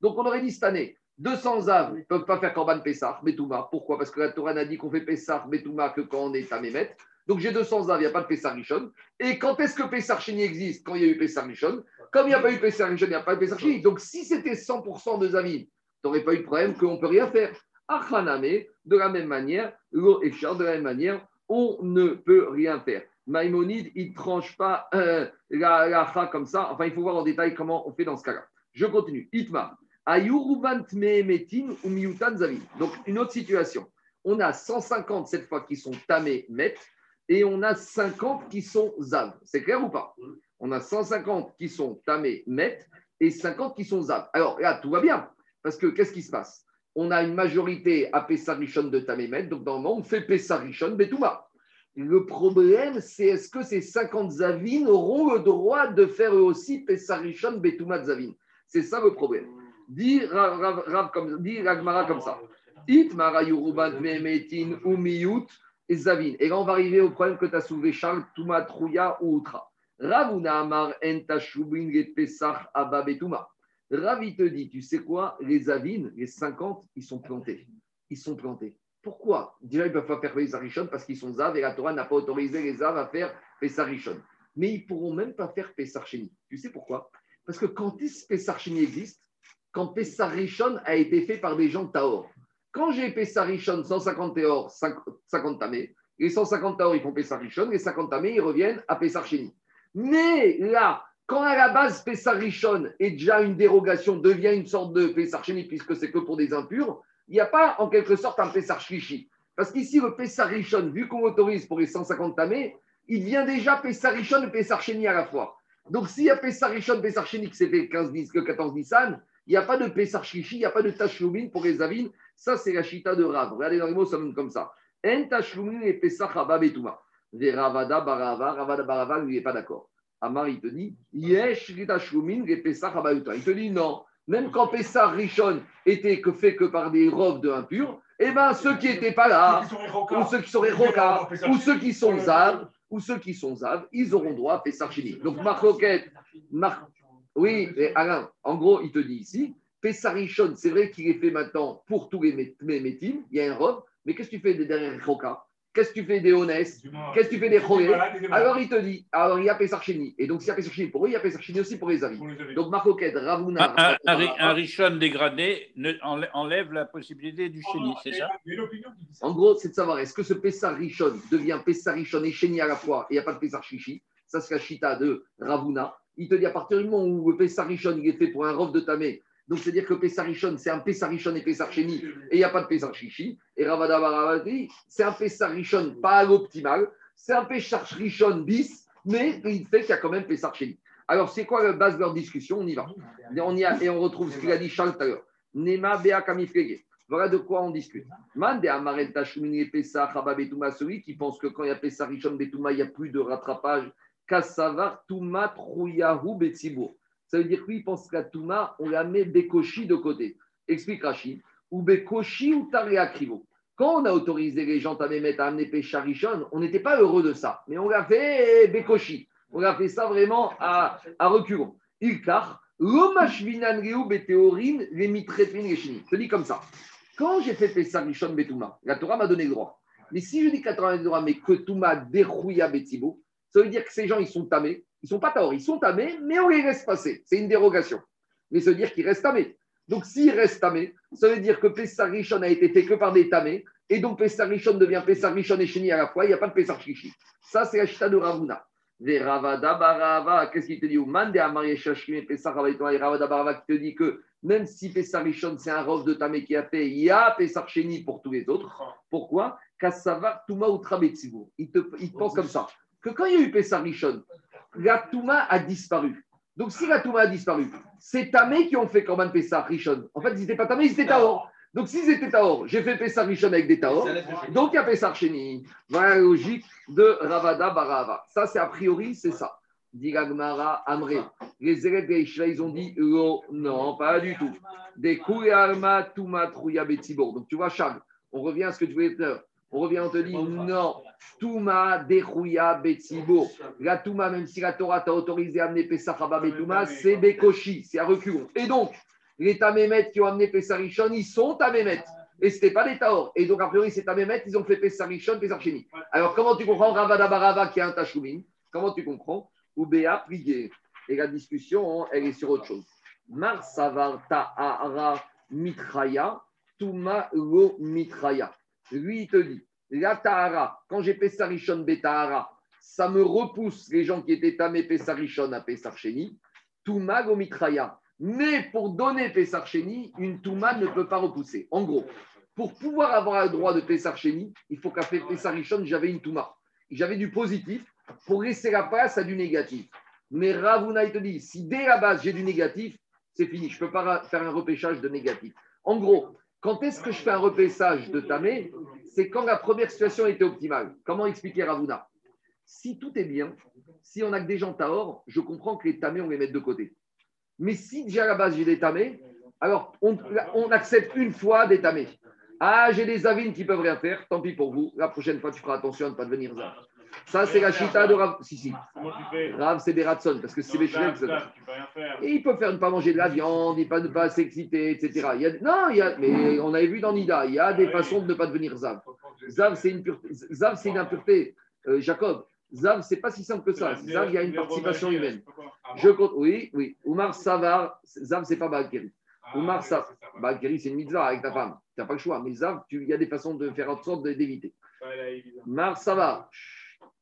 Donc on aurait dit cette année, 200 Zav ne peuvent pas faire Korban Pessah, Betouma. Pourquoi? Parce que la Torah n'a dit qu'on fait Pessah, Betouma que quand on est à Mémet. Donc j'ai 200 Zav, il n'y a pas de Pessah Rishon. Et quand est-ce que Pessah Sheni existe? Quand il y a eu Pessah Rishon. Comme il n'y a pas eu Pessah Rishon, il n'y a pas de Pessah Sheni. Donc si c'était 100% de Zavim, tu n'aurais pas eu de problème qu'on ne peut rien faire. Achaname, de la même manière, Lo Efchar, de la même manière, on ne peut rien faire. Maïmonide, il ne tranche pas euh, la, la ha comme ça. Enfin, il faut voir en détail comment on fait dans ce cas-là. Je continue. Itma. Donc, une autre situation. On a 150 cette fois qui sont tamé met et on a 50 qui sont zav. C'est clair ou pas? On a 150 qui sont tamé met et 50 qui sont zav. Alors là, tout va bien. Parce que qu'est-ce qui se passe? On a une majorité à Pessarishon de Tamémet, donc normalement, on fait Pessarishon Betouma. Le problème, c'est est-ce que ces 50 Zavin auront le droit de faire eux aussi Pessarishon Betouma Zavin? C'est ça le problème. Dit Ragmara comme ça. It et Zavin. Et là, on va arriver au problème que tu as soulevé, Charles, Touma, Trouya ou Outra. Ravuna amar en tashubin et Pessah abba Betouma. Rav, il te dit, tu sais quoi, les Avines, les 50, ils sont plantés. Ils sont plantés. Pourquoi? Déjà, ils ne peuvent pas faire Pessarishon parce qu'ils sont Zav et la Torah n'a pas autorisé les Zav à faire Pessarishon. Mais ils ne pourront même pas faire Pessarcheni. Tu sais pourquoi? Parce que quand Pessarcheni existe? Quand Pessarishon a été fait par des gens de Taor. Quand j'ai Pessarishon 150 Taor, 50 Tamé, les 150 Taor, ils font Pessarishon, les 50 Tamé, ils reviennent à Pessarcheni. Mais là, quand à la base Pessarishon est déjà une dérogation, devient une sorte de Pessarcheni puisque c'est que pour des impurs, il n'y a pas en quelque sorte un Pessar. Parce qu'ici, le Pessar Rishon, vu qu'on autorise pour les 150 tamés, il devient déjà Pessarichon et Pessarcheni à la fois. Donc, s'il y a Pessarichon, Pessarcheni qui s'est fait 15, 10, que 14 Nissan, il n'y a pas de Pessarchichi, il n'y a pas de Tachloumin pour les avines. Ça, c'est la chita de Rav. Regardez dans les mots, ça donne comme ça. En Tachloumin et Pessach Abba Betouma. Des Ravada Barava, Ravada Barava, lui, n'est pas d'accord. Amar, il te dit, Yesh. Il te dit non. Même quand Pessah Rishon était que fait que par des robes de impurs, eh bien, ceux qui n'étaient pas là, ou ceux qui sont Roka, ou ceux qui sont Zav, ou ceux qui sont Zav, ils auront droit à Pessah Chini. Donc, Marcoquette, Mar... oui, mais Alain, en gros, il te dit ici, Pessah Rishon, c'est vrai qu'il est fait maintenant pour tous les métiers, il y a un robe, mais qu'est-ce que tu fais des derrière Roka Qu'est-ce que tu fais des honnêtes Qu'est-ce que tu fais des chorés Alors il te dit, alors il y a Pesarchini. Et donc s'il y a Pesarchini pour eux, il y a Pesarchini aussi pour les avis. Donc Marcoquet, Ravuna. Un, un, un, Richon dégradé enlève la possibilité du chéni, c'est ça En gros, c'est de savoir est-ce que ce Pessar Richon devient Pessar Richon et chéni à la fois et il n'y a pas de Pessar Chichi Ça, c'est la chita de Ravuna. Il te dit à partir du moment où le Pessar Richon il est fait pour un rof de Tamé donc, c'est-à-dire que Pessarichon, c'est un Pessarichon et Pessarcheni, et il n'y a pas de Pessarchichi. Et Ravada Baravati, c'est un Pessarichon pas à l'optimal, c'est un Pessarichon bis, mais il fait qu'il y a quand même Pessarcheni. Alors, c'est quoi la base de leur discussion? On y va. On y a, et on retrouve ce qu'il a dit Charles tout à l'heure. Nema Bea. Voilà de quoi on discute. Mande Amaren Tachumini Pessah Betuma, celui qui pense que quand il y a Pessarichon Betuma, il n'y a plus de rattrapage. Kassavar Tuma Trouyahu Betsibour. Ça veut dire que lui, il pense qu'à Touma, on la met Bekoshi de côté. Explique Rachid. Ou Bekoshi ou Tarea Krivo. Quand on a autorisé les gens à à amener Pécharishon, on n'était pas heureux de ça. Mais on l'a fait Bekoshi. On a fait ça vraiment à, à reculons. Ilkar, Beteorin. Je dis comme ça. Quand j'ai fait Pécharishon Betouma, la Torah m'a donné le droit. Mais si je dis qu'à Torah droit, mais que Touma dérouilla Betibo, ça veut dire que ces gens, ils sont tamés ils ne sont pas taor, ils sont tamés, mais on les laisse passer. C'est une dérogation. Mais veut dire qu'ils restent tamés. Donc s'ils restent tamés, ça veut dire que Pessarichon a été fait que par des tamés, et donc Pessarichon devient Pessarichon et Chéni à la fois, il n'y a pas de Pessar Ça, c'est la chita de Ravuna. Des Ravada Barava, qu'est-ce qu'il te dit? Mande Amari Shashkim Pessar Ravada Barava qui te dit que même si Pessarichon, c'est un rof de tamé qui a fait, il y a Pessar pour tous les autres. Pourquoi? Kassavar Touma Il te, il pense comme ça. Que quand il y a eu Pessarichon, la Touma a disparu. Donc, si la Touma a disparu, c'est Tamé qui ont fait Korban Pessah Rishon. En fait, ils n'étaient pas Tamé, ils étaient Taor. Donc, s'ils étaient Taor, j'ai fait Pessah Rishon avec des Taor. Donc, il y a Pessah Cheni. Voilà la logique de Ravada Barava. Ça, c'est a priori, c'est ça. Dit Gmara Amré. Les élèves des ils ont dit oh, non, pas du tout. Des Alma Touma Trouya Betsibor. Donc, tu vois, Charles, on revient à ce que tu voulais dire. On revient, on te dit non. Touma Dechouya Betsibo. La Touma, même si la Torah t'a autorisé à amener Pesachaba Betouma, c'est Bekoshi, c'est à reculons. Et donc, les Tamémet qui ont amené Pessarichon, ils sont Tamémet. Et ce n'était pas des Taor. Et donc, a priori, c'est Tamémet, ils ont fait Pessarichon, Pessarcheni. Alors, comment tu comprends Ravada Barava qui est un Tachoumin Comment tu comprends? Oubéa prié. Et la discussion, elle est sur autre chose. Mar Savar Ta'ara Mitraya, Touma Lo Mitraya. Lui, il te dit, la Tahara, quand j'ai Pessarichon Betahara, ça me repousse les gens qui étaient tamés Pessarichon à Pessarcheni, Touma Gomitraya. Mais pour donner Pessarcheni, une Touma ne peut pas repousser. En gros, pour pouvoir avoir le droit de Pessarcheni, il faut qu'à Pessarichon, j'avais une Touma. J'avais du positif pour laisser la place à du négatif. Mais Ravuna, il te dit, si dès la base j'ai du négatif, c'est fini. Je ne peux pas faire un repêchage de négatif. En gros, quand est-ce que je fais un repêchage de tamé C'est quand la première situation était optimale. Comment expliquer Ravuna? Si tout est bien, si on a que des gens taor, je comprends que les tamés, on les met de côté. Mais si déjà à la base j'ai des tamés, alors on, accepte une fois des. Ah, j'ai des avines qui peuvent rien faire, tant pis pour vous. La prochaine fois, tu feras attention à ne pas devenir ça. Ça, c'est la chita de Rav. Si, si. Rav, c'est des Ratson, parce que c'est des. Et il peut faire ne pas manger de la viande, il peut ne pas s'exciter, etc. Il y a... Non, il y a... mais on avait vu dans Nida, il y a des façons de ne pas devenir Zav. Zav, c'est une, Zav, c'est une impureté. Euh, Jacob, Zav, c'est pas si simple que ça. Zav, il y a une participation humaine. Je compte, oui, oui. Oumar Savar, Zav, c'est pas Bagiri. Ah, Oumar Savar, Bagiri, c'est une mitzvah avec ta femme. Tu n'as pas le choix. Mais Zav, il y a des façons de faire en sorte d'éviter. Mar Savar.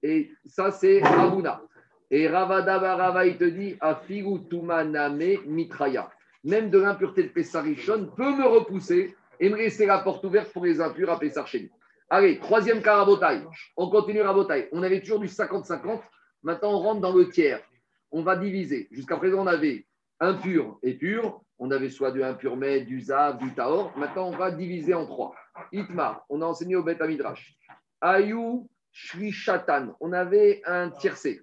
Et ça, c'est Ravuna. Et Ravada Rava, il te dit Afigu Tumaname Mitraya. Même de l'impureté de Pessarichon peut me repousser et me laisser la porte ouverte pour les impurs à Pessarcheni. Allez, troisième cas. On continue Rabotaille. On avait toujours du 50-50. Maintenant, on rentre dans le tiers. On va diviser. Jusqu'à présent, on avait impur et pur. On avait soit du impur mais, du zav, du taor. Maintenant, on va diviser en trois. Itmar, on a enseigné au Bet Midrash. Ayou, Shri Shatan, on avait un tiercé.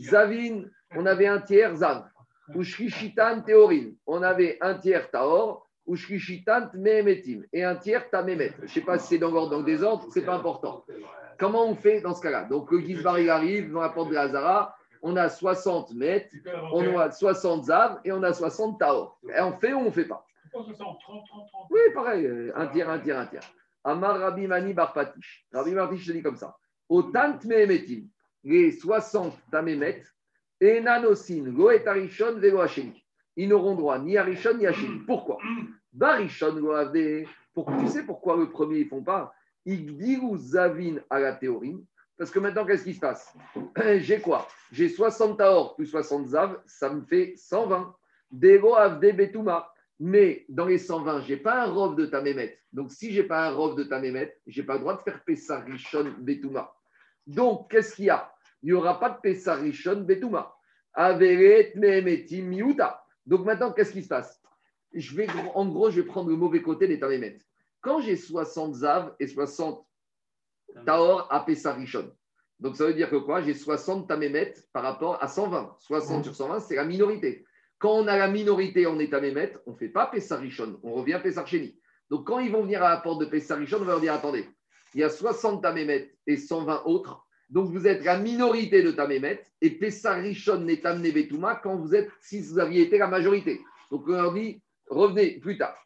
Zavin, on avait un tiers zav. Ou Shri Shitan Théorine, on avait un tiers taor. Ou Shri Shitan Mehemetim. Et un tiers tamemet. Je ne sais pas si c'est dans l'ordre, dans le désordre, c'est pas important. Comment on fait dans ce cas-là? Donc, le Gizbar, il arrive dans la porte de Hazara. On a 60 mètres, on a 60 zav et on a 60 taor. Et on fait ou on ne fait pas? Pourquoi 60 30, 30, 30 Oui, pareil, un tiers, un tiers, un tiers. Amar Rabbi Mani Bar Patish. Rabbi Martish te dit comme ça. Au tant mehemetim, les 60 tamemet, et nanosin, go et arishon, velo. Ils n'auront droit ni à ni à. Pourquoi? Barishon go ave. Pour, tu sais pourquoi le premier, ils ne font pas? Igdiru zavin à la théorie. Parce que maintenant, qu'est-ce qui se passe? J'ai quoi? J'ai 60 taor plus 60 zav, ça me fait 120. Dego avde betuma. Mais dans les 120, je n'ai pas un rov de Tamémet. Donc, si je n'ai pas un rov de Tamémet, je n'ai pas le droit de faire Pessar Rishon Betuma. Donc, qu'est-ce qu'il y a? Il n'y aura pas de Pessar Rishon Betuma. Averet Mehemeti Miuta. Donc, maintenant, qu'est-ce qui se passe? Je vais, En gros, je vais prendre le mauvais côté des Tamémet. Quand j'ai 60 Zav et 60 Taor à Pessar Rishon, donc ça veut dire que quoi? J'ai 60 Tamémet par rapport à 120. 60 sur 120, c'est la minorité. Quand on a la minorité en état mémet, on ne fait pas Pessarichon, on revient Pessarcheni. Donc quand ils vont venir à la porte de Pessarichon, on va leur dire attendez, il y a 60 tamémet et 120 autres. Donc vous êtes la minorité de tamémet et Pessarichon n'est amené Betouma quand vous êtes, si vous aviez été la majorité. Donc on leur dit revenez plus tard.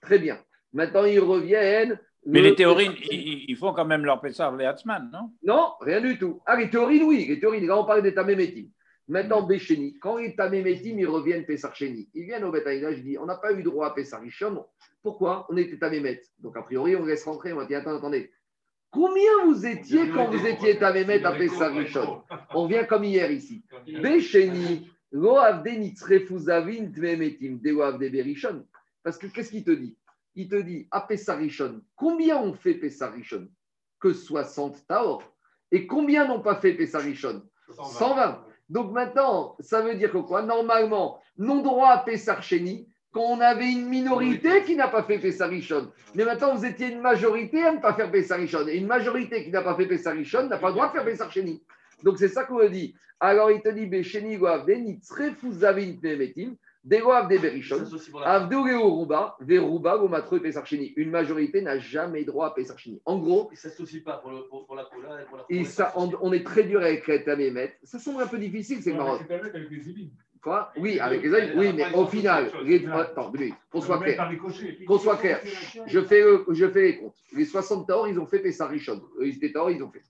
Très bien. Maintenant ils reviennent. Mais Le- les théorines, ils, ils font quand même leur Pessar les Hatzman, non? Non, rien du tout. Ah, les théorines, oui. Les théorines, là, on parle des tamémétim. Maintenant, Béchéni, quand les tamémétim, ils reviennent Pessarchéni, ils viennent au Betaïna, je dis, on n'a pas eu droit à Pessarichon. Pourquoi? On était tamémet. Donc, a priori, on laisse rentrer. On va dire, attends, attendez. Combien vous étiez quand vous étiez tamémet à Pessarichon On vient comme hier ici. Berishon. Parce que qu'est-ce qu'il te dit? Il te dit, à Pessarichon, combien on fait Pessarichon Que 60 taor. Et combien n'ont pas fait Pessarichon 120. Donc maintenant, ça veut dire que quoi? Normalement, non droit à Pessarcheni quand on avait une minorité qui n'a pas fait Pessarichon. Mais maintenant, vous étiez une majorité à ne pas faire Pessarichon. Et une majorité qui n'a pas fait Pessarichon n'a pas le droit de faire Pessarcheni. Donc c'est ça qu'on me dit. Alors il te dit, Besheni goavde, degoavde pour la- Avdou Rouba, Verouba, Gomatro et Pessarcheni. Une majorité n'a jamais droit à Pessarcheni. En gros, Il ne s'associe pas pour, le, pour, pour la cola et pour la et ça, on, on est très dur avec les Tamémet. Ça semble un peu difficile, c'est le Quoi? Oui, avec les amis, oui, mais au final, les- attends, deux minutes, qu'on soit clair. Qu'on soit clair. Je fais, le- je fais les comptes. Les 60 Taor, ils ont fait Pessar Rishon. Eux, Ils étaient Taor, ils ont fait.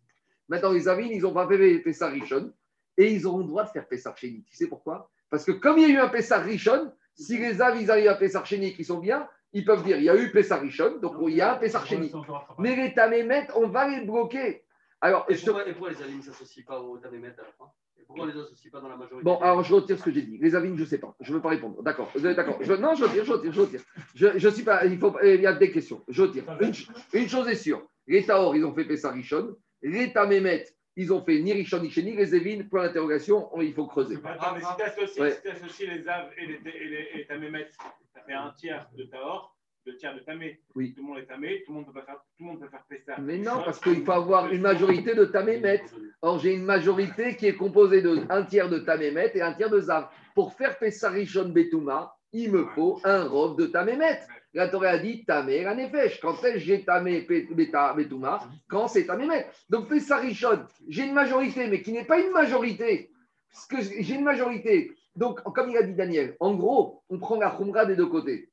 Maintenant, les Avines, ils n'ont pas fait Pessar Rishon. Et ils auront le droit de faire Pessar Chéni. Tu sais pourquoi? Parce que comme il y a eu un Pessar Rishon, si les Avines ils arrivent à Pessar Chéni qui sont bien, ils peuvent dire il y a eu Pessar Rishon, donc il y a un Pessar Chéni. Mais les Tamémet, on va les bloquer. Alors, Et je pourquoi, et pourquoi les aliens ne s'associent pas au Tamémet à la fin? Pourquoi on ne les associe pas dans la majorité Bon, alors je retire ce que j'ai dit. Les avines, je ne sais pas. Je ne veux pas répondre. D'accord. Vous êtes D'accord. Je- non, je retire, je retire, je retire. Je, je suis pas. Il, faut, il y a des questions. Je retire. Une, ch- une chose est sûre. Les Taor, ils ont fait Pessar Rishon. Les Tamémet, ils ont fait ni Rishon ni Sheni. Les Evin, point d'interrogation, on- il faut creuser. Attends, mais si tu associes, Ouais. si t'associes les Av et les, et les, et les Tamémet, ça fait un tiers de Taor, tiers de Tamé. Oui. Tout le monde est Tamé, tout le monde peut pas faire, tout le monde peut faire Pessah. Mais non, parce qu'il faut avoir une majorité de Tamémet. Or, j'ai une majorité qui est composée de un tiers de Tamémet et un tiers de Zav. Pour faire Pessar Rishon Betouma, il me faut un robe de Tamémet. La Torah a dit Tamé la Nefesh. Quand est-ce j'ai Tamé Betouma? Quand c'est Tamémet. Donc Pessar Rishon, j'ai une majorité, mais qui n'est pas une majorité. Parce que j'ai une majorité. Donc, comme il a dit Daniel, en gros, on prend la Khumra des deux côtés.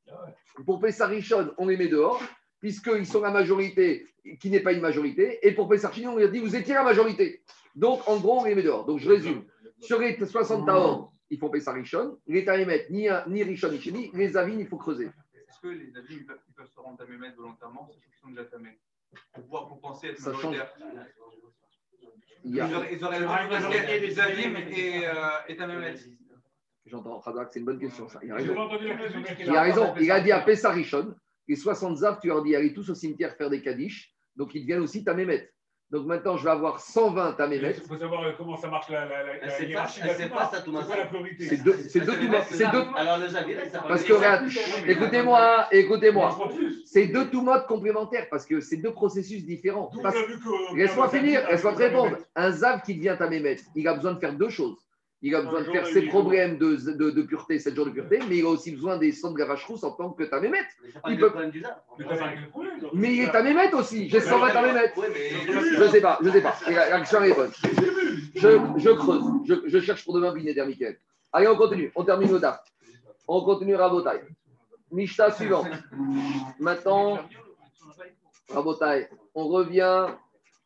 Pour Pessar Rishon, on les met dehors, puisqu'ils sont la majorité qui n'est pas une majorité. Et pour Pessar Sheni, on lui a dit vous étiez la majorité. Donc, en gros, on les met dehors. Donc, je résume. Sur les 60 Taor, il faut Pessar Rishon. Les Tamémet, ni, ni Rishon ni Sheni. Les Avines, il faut creuser. Est-ce que les avis ils peuvent, ils peuvent se rendre à mémètre volontairement, sachant qu'ils sont déjà tamés pour, pouvoir- pour penser être Ça change. majoritaire Il y a- Ils auraient, ils auraient le Ah, droit de ils casquette, auraient- J'entends, Razak, c'est une bonne question, ça. Il a raison. Il a raison. Il a dit à Pessar Rishon, les 60 Zav, tu leur dis allez tous au cimetière faire des Kaddish. Donc, ils deviennent aussi Tamémet. Donc, maintenant, je vais avoir 120 Tamémet. Il faut savoir euh, comment ça marche la, la, hiérarchie Touma. pas ça, Touma. C'est quoi la priorité C'est deux, c'est deux Toumat. C'est deux. Alors, le Javir, ça Parce que, regarde, écoutez-moi, écoutez-moi. C'est deux Toumotes complémentaires parce que c'est deux processus différents. Laisse-moi que- finir, laisse-moi te répondre. Un Zav qui devient Tamémet, il a besoin de faire deux choses. Il a besoin de faire ses problèmes de, de, de pureté, 7 jours de pureté, mais il a aussi besoin des sons de Gavachrous en tant que Tamémet. Il peut. Mais il est Tamémet aussi. J'ai 120 Tamémet. Ouais, mais. Je sais pas, je sais pas. Et la- L'action est bonne. Je, je creuse. Je, je cherche pour demain Binéder Michael. Allez, on continue. On termine le DAF. On continue Rabotai. Mishta suivant. Maintenant, Rabotai, on revient,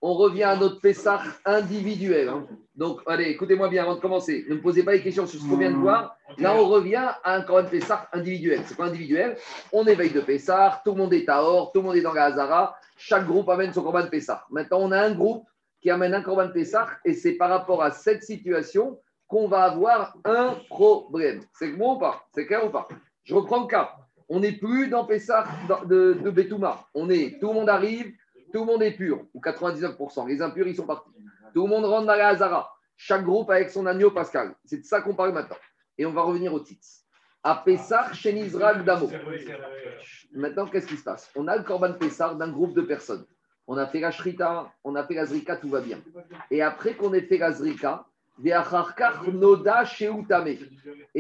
on revient à notre Pessah individuel. hein. Donc, allez, écoutez-moi bien avant de commencer. Ne me posez pas les questions sur ce qu'on vient de voir. Là, on revient à un Corban Pessah individuel. C'est quoi individuel On éveille de Pessah, tout le monde est à Or, tout le monde est dans la Hazara. Chaque groupe amène son Corban Pessah. Maintenant, on a un groupe qui amène un Corban Pessah et c'est par rapport à cette situation qu'on va avoir un problème. C'est bon ou pas? C'est clair ou pas? Je reprends le cas. On n'est plus dans Pessah de, de Betouma. On est, tout le monde arrive, tout le monde est pur, ou 99%. Les impurs, ils sont partis. Tout le monde rentre dans la Hazara. Chaque groupe avec son agneau pascal. C'est de ça qu'on parle maintenant. Et on va revenir au titre. À Pessah, chez Nizrak Damo. Maintenant, qu'est-ce qui se passe? On a le Corban Pessah d'un groupe de personnes. On a fait la Shrita, on a fait la Zrika, tout va bien. Et après qu'on ait fait la Zrika. Et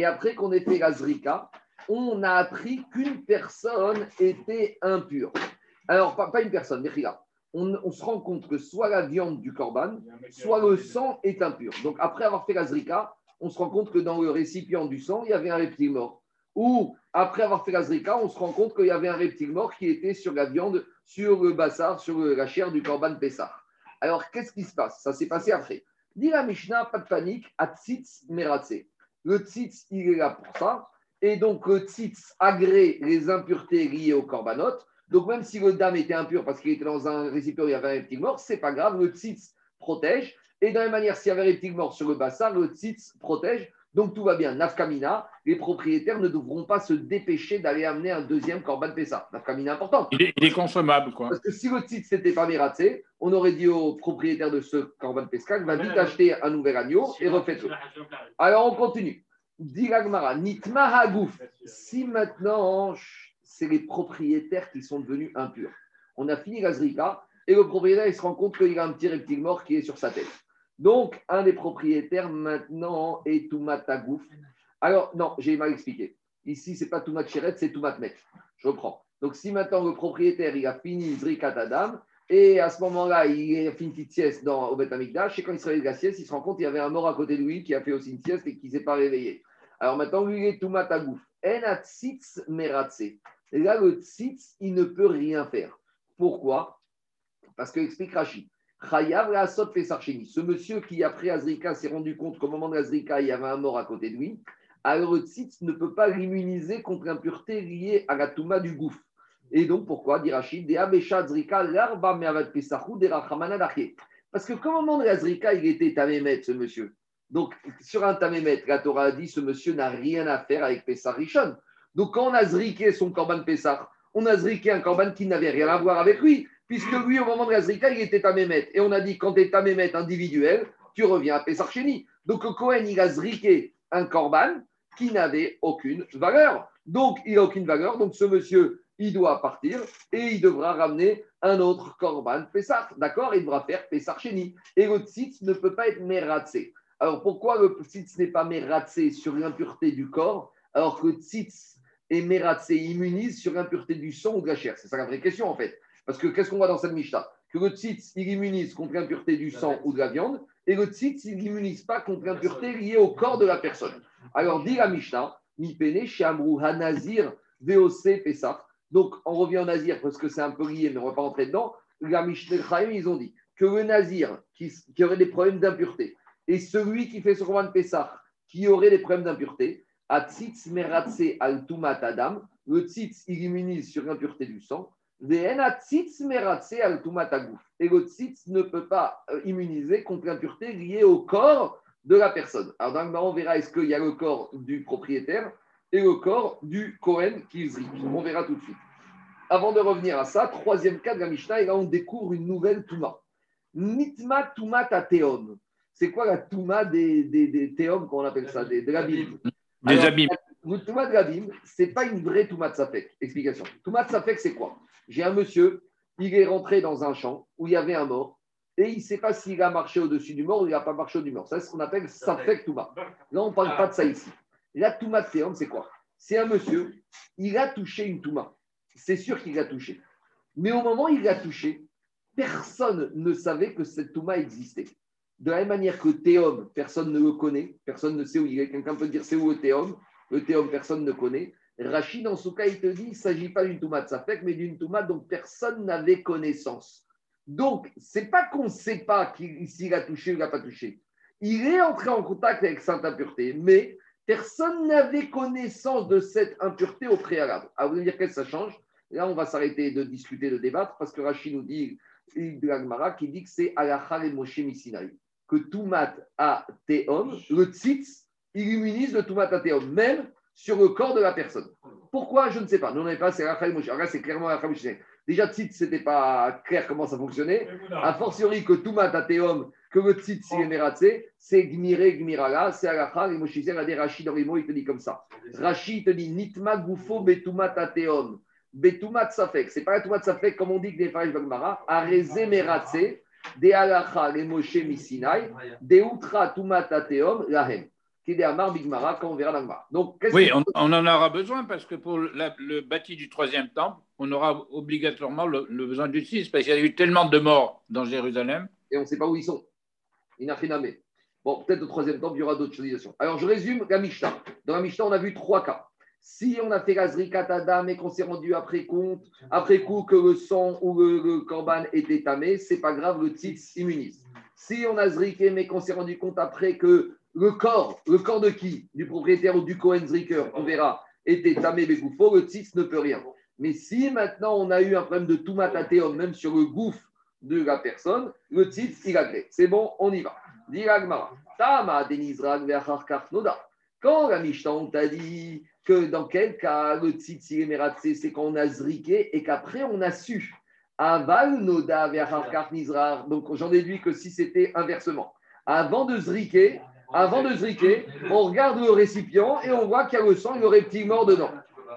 après qu'on ait fait la Zrika, on a appris qu'une personne était impure. Alors, pas, pas une personne, mais regarde. On, on se rend compte que soit la viande du Corban, soit le sang est impur. Donc, après avoir fait la Zrika, on se rend compte que dans le récipient du sang, il y avait un reptile mort. Ou après avoir fait la Zrika, on se rend compte qu'il y avait un reptile mort qui était sur la viande, sur le bassar, sur la chair du Corban Pessah. Alors, qu'est-ce qui se passe? Ça s'est passé après. Dit la Mishnah, pas de panique, à tzitz meratze. Le tzitz, il est là pour ça. Et donc, le tzitz agrée les impuretés liées au korbanot. Donc, même si le dame était impur parce qu'il était dans un récipient où il y avait un reptile mort, c'est pas grave, le tzitz protège. Et de la même manière, s'il y avait un reptile mort sur le bassar, le tzitz protège. Donc, tout va bien. Nafkamina, les propriétaires ne devront pas se dépêcher d'aller amener un deuxième korban pessa. Nafkamina important. Il est, il est consommable, quoi. Parce que si le titre n'était pas mératé, on aurait dit au propriétaire de ce Corban Pescal, va vite acheter un nouvel agneau et refaites-le. Alors on continue. Dit l'Agmara, Nitma Hagouf. Si maintenant c'est les propriétaires qui sont devenus impurs, on a fini la Zrika et le propriétaire il se rend compte qu'il a un petit reptile mort qui est sur sa tête. Donc un des propriétaires maintenant est Toumat Hagouf. Alors non, j'ai mal expliqué. Ici, c'est pas Toumat Cheret, c'est Toumat Met. Je reprends. Donc, si maintenant le propriétaire il a fini Zrikat Adam, et à ce moment-là, il a fait une petite sieste dans, au Beth Amikdash, et quand il se réveille de la sieste, il se rend compte qu'il y avait un mort à côté de lui qui a fait aussi une sieste et qui ne s'est pas réveillé. Alors maintenant, lui, il est tout matagouf. En a tzitz meratse. Et là, le tzitz, il ne peut rien faire. Pourquoi? Parce que, explique Rachid. Ce monsieur qui, après Azrika, s'est rendu compte qu'au moment de Azrika, il y avait un mort à côté de lui, alors le tzitz ne peut pas l'immuniser contre l'impureté liée à la touma du gouffre. Et donc, pourquoi, dit Rachid. Parce que, comme au moment de la Zrika, il était tamémet, ce monsieur. Donc, sur un tamémet, la Torah a dit ce monsieur n'a rien à faire avec Pessah Rishon. Donc, quand on a zriqué son korban Pessah, on a zriqué un korban qui n'avait rien à voir avec lui, puisque lui, au moment de la Zrika, il était tamémet. Et on a dit, quand tu es tamémet individuel, tu reviens à Pessah. Donc, Cohen, il a zriqué un korban qui n'avait aucune valeur. Donc, il n'a aucune valeur. Donc, ce monsieur, il doit partir et il devra ramener un autre korban Pessah. D'accord? Il devra faire Pessah. Et le tzitz ne peut pas être mératsé. Alors, pourquoi le tzitz n'est pas mératsé sur l'impureté du corps, alors que tzitz est mératsé, immunise sur l'impureté du sang ou de la chair C'est ça la vraie question, en fait. Parce que qu'est-ce qu'on voit dans cette Mishnah Que le tzitz, il immunise contre l'impureté du sang ou de la viande, et le tzitz, il n'immunise pas contre l'impureté liée au corps de la personne. Alors, dit la Mishnah, mi pene shamru hanazir VOC Pessah. Donc, on revient au nazir parce que c'est un peu lié, mais on ne va pas rentrer dedans. La Mishnah ils ont dit que le nazir qui, qui aurait des problèmes d'impureté et celui qui fait son Corban Pessah qui aurait des problèmes d'impureté, à tzitz meratse al tumat adam, le tzitz il immunise sur l'impureté du sang. Et le tzitz ne peut pas euh, immuniser contre l'impureté liée au corps de la personne. Alors, dans le on verra est-ce qu'il y a le corps du propriétaire et le corps du Cohen qui. On verra tout de suite. avant de revenir à ça, troisième cas de la Mishnah, et là on découvre une nouvelle Touma. Nitma Touma Tateom. C'est quoi la Touma des, des, des qu'on appelle ça, de l'abîme Des Alors, abîmes. Le Touma de l'abîme, ce n'est pas une vraie Touma de Safek. Explication. Touma de Safek, c'est quoi? J'ai un monsieur, il est rentré dans un champ où il y avait un mort, et il ne sait pas s'il a marché au-dessus du mort ou il n'a pas marché au-dessus du mort. Ça, c'est ce qu'on appelle Safek Touma. Là, on ne parle pas de ça ici. La Touma de Théom, c'est quoi? C'est un monsieur, il a touché une Touma. C'est sûr qu'il a touché. Mais au moment où il l'a touché, personne ne savait que cette Touma existait. De la même manière que Théom, personne ne le connaît, personne ne sait où il est. Quelqu'un peut dire c'est où le Théom Théom, personne ne connaît. Rachid, dans ce cas, il te dit il ne s'agit pas d'une Touma de Safek, mais d'une Touma dont personne n'avait connaissance. Donc, c'est pas qu'on ne sait pas s'il a touché ou il n'a pas touché. Il est entré en contact avec sainte impureté, mais personne n'avait connaissance de cette impureté au préalable. À vous dire qu'est-ce que ça change Là, on va s'arrêter de discuter, de débattre, parce que Rachid nous dit, de l'Agmara, qui dit que c'est Alachal et Moshe Misinaï. Que Toumat à Théom, le tzitz, il immunise le Toumat à Théom, même sur le corps de la personne. Pourquoi? Je ne sais pas. Nous, on n'avait pas, c'est et Moshe. C'est clairement et Moshe. Déjà, tzitz, ce n'était pas clair comment ça fonctionnait. A fortiori que Toumat à Théom, que le tzitz, il est mératsé, c'est Gmire, Gmirala, c'est Alachal et Moshe. Il a dit Rachid dans les mots, il te dit comme ça. Rachid te dit Nitma Goufo Betoumat Ateom. Betoumat Safek. C'est pas la Toumat Safek comme on dit que les Farish Bagmara. Meratse. De Alacha les Moshe Misinai. De Outra Toumat Ateom. Lahem. Qui est des Amar Bigmara quand on verra Gemara. Donc, Oui, on, on en aura besoin parce que pour la- le bâti du troisième temple, on aura obligatoirement le, le besoin de justice parce qu'il y a eu tellement de morts dans Jérusalem. et on ne sait pas où ils sont. Inachiname. Bon, peut-être au troisième temps, il y aura d'autres civilisations. Alors, je résume la Mishnah. Dans la Mishnah, on a vu trois cas. Si on a fait la mais qu'on s'est rendu après compte, après coup que le sang ou le, korban était tamé, c'est pas grave, le tzitz immunise. Si on a zriké mais qu'on s'est rendu compte après que le corps, le corps de qui? Du propriétaire ou du Kohen zriker, on verra, était tamé begoufo, le tzitz ne peut rien. Mais si maintenant on a eu un problème de toumatatéum, même sur le gouffre de la personne, le tzitz, il agrée. C'est bon, on y va. Dit l'Agmara. Tama denizrag. Quand la Mishnah, t'a dit que dans quel cas le tzitz, il est mératsé, c'est quand on a zriké et qu'après on a su. Aval noda nizrag. Donc j'en déduis que si c'était inversement. Avant de zriker, avant de zriker, on regarde le récipient et on voit qu'il y a le sang et le reptile mort dedans.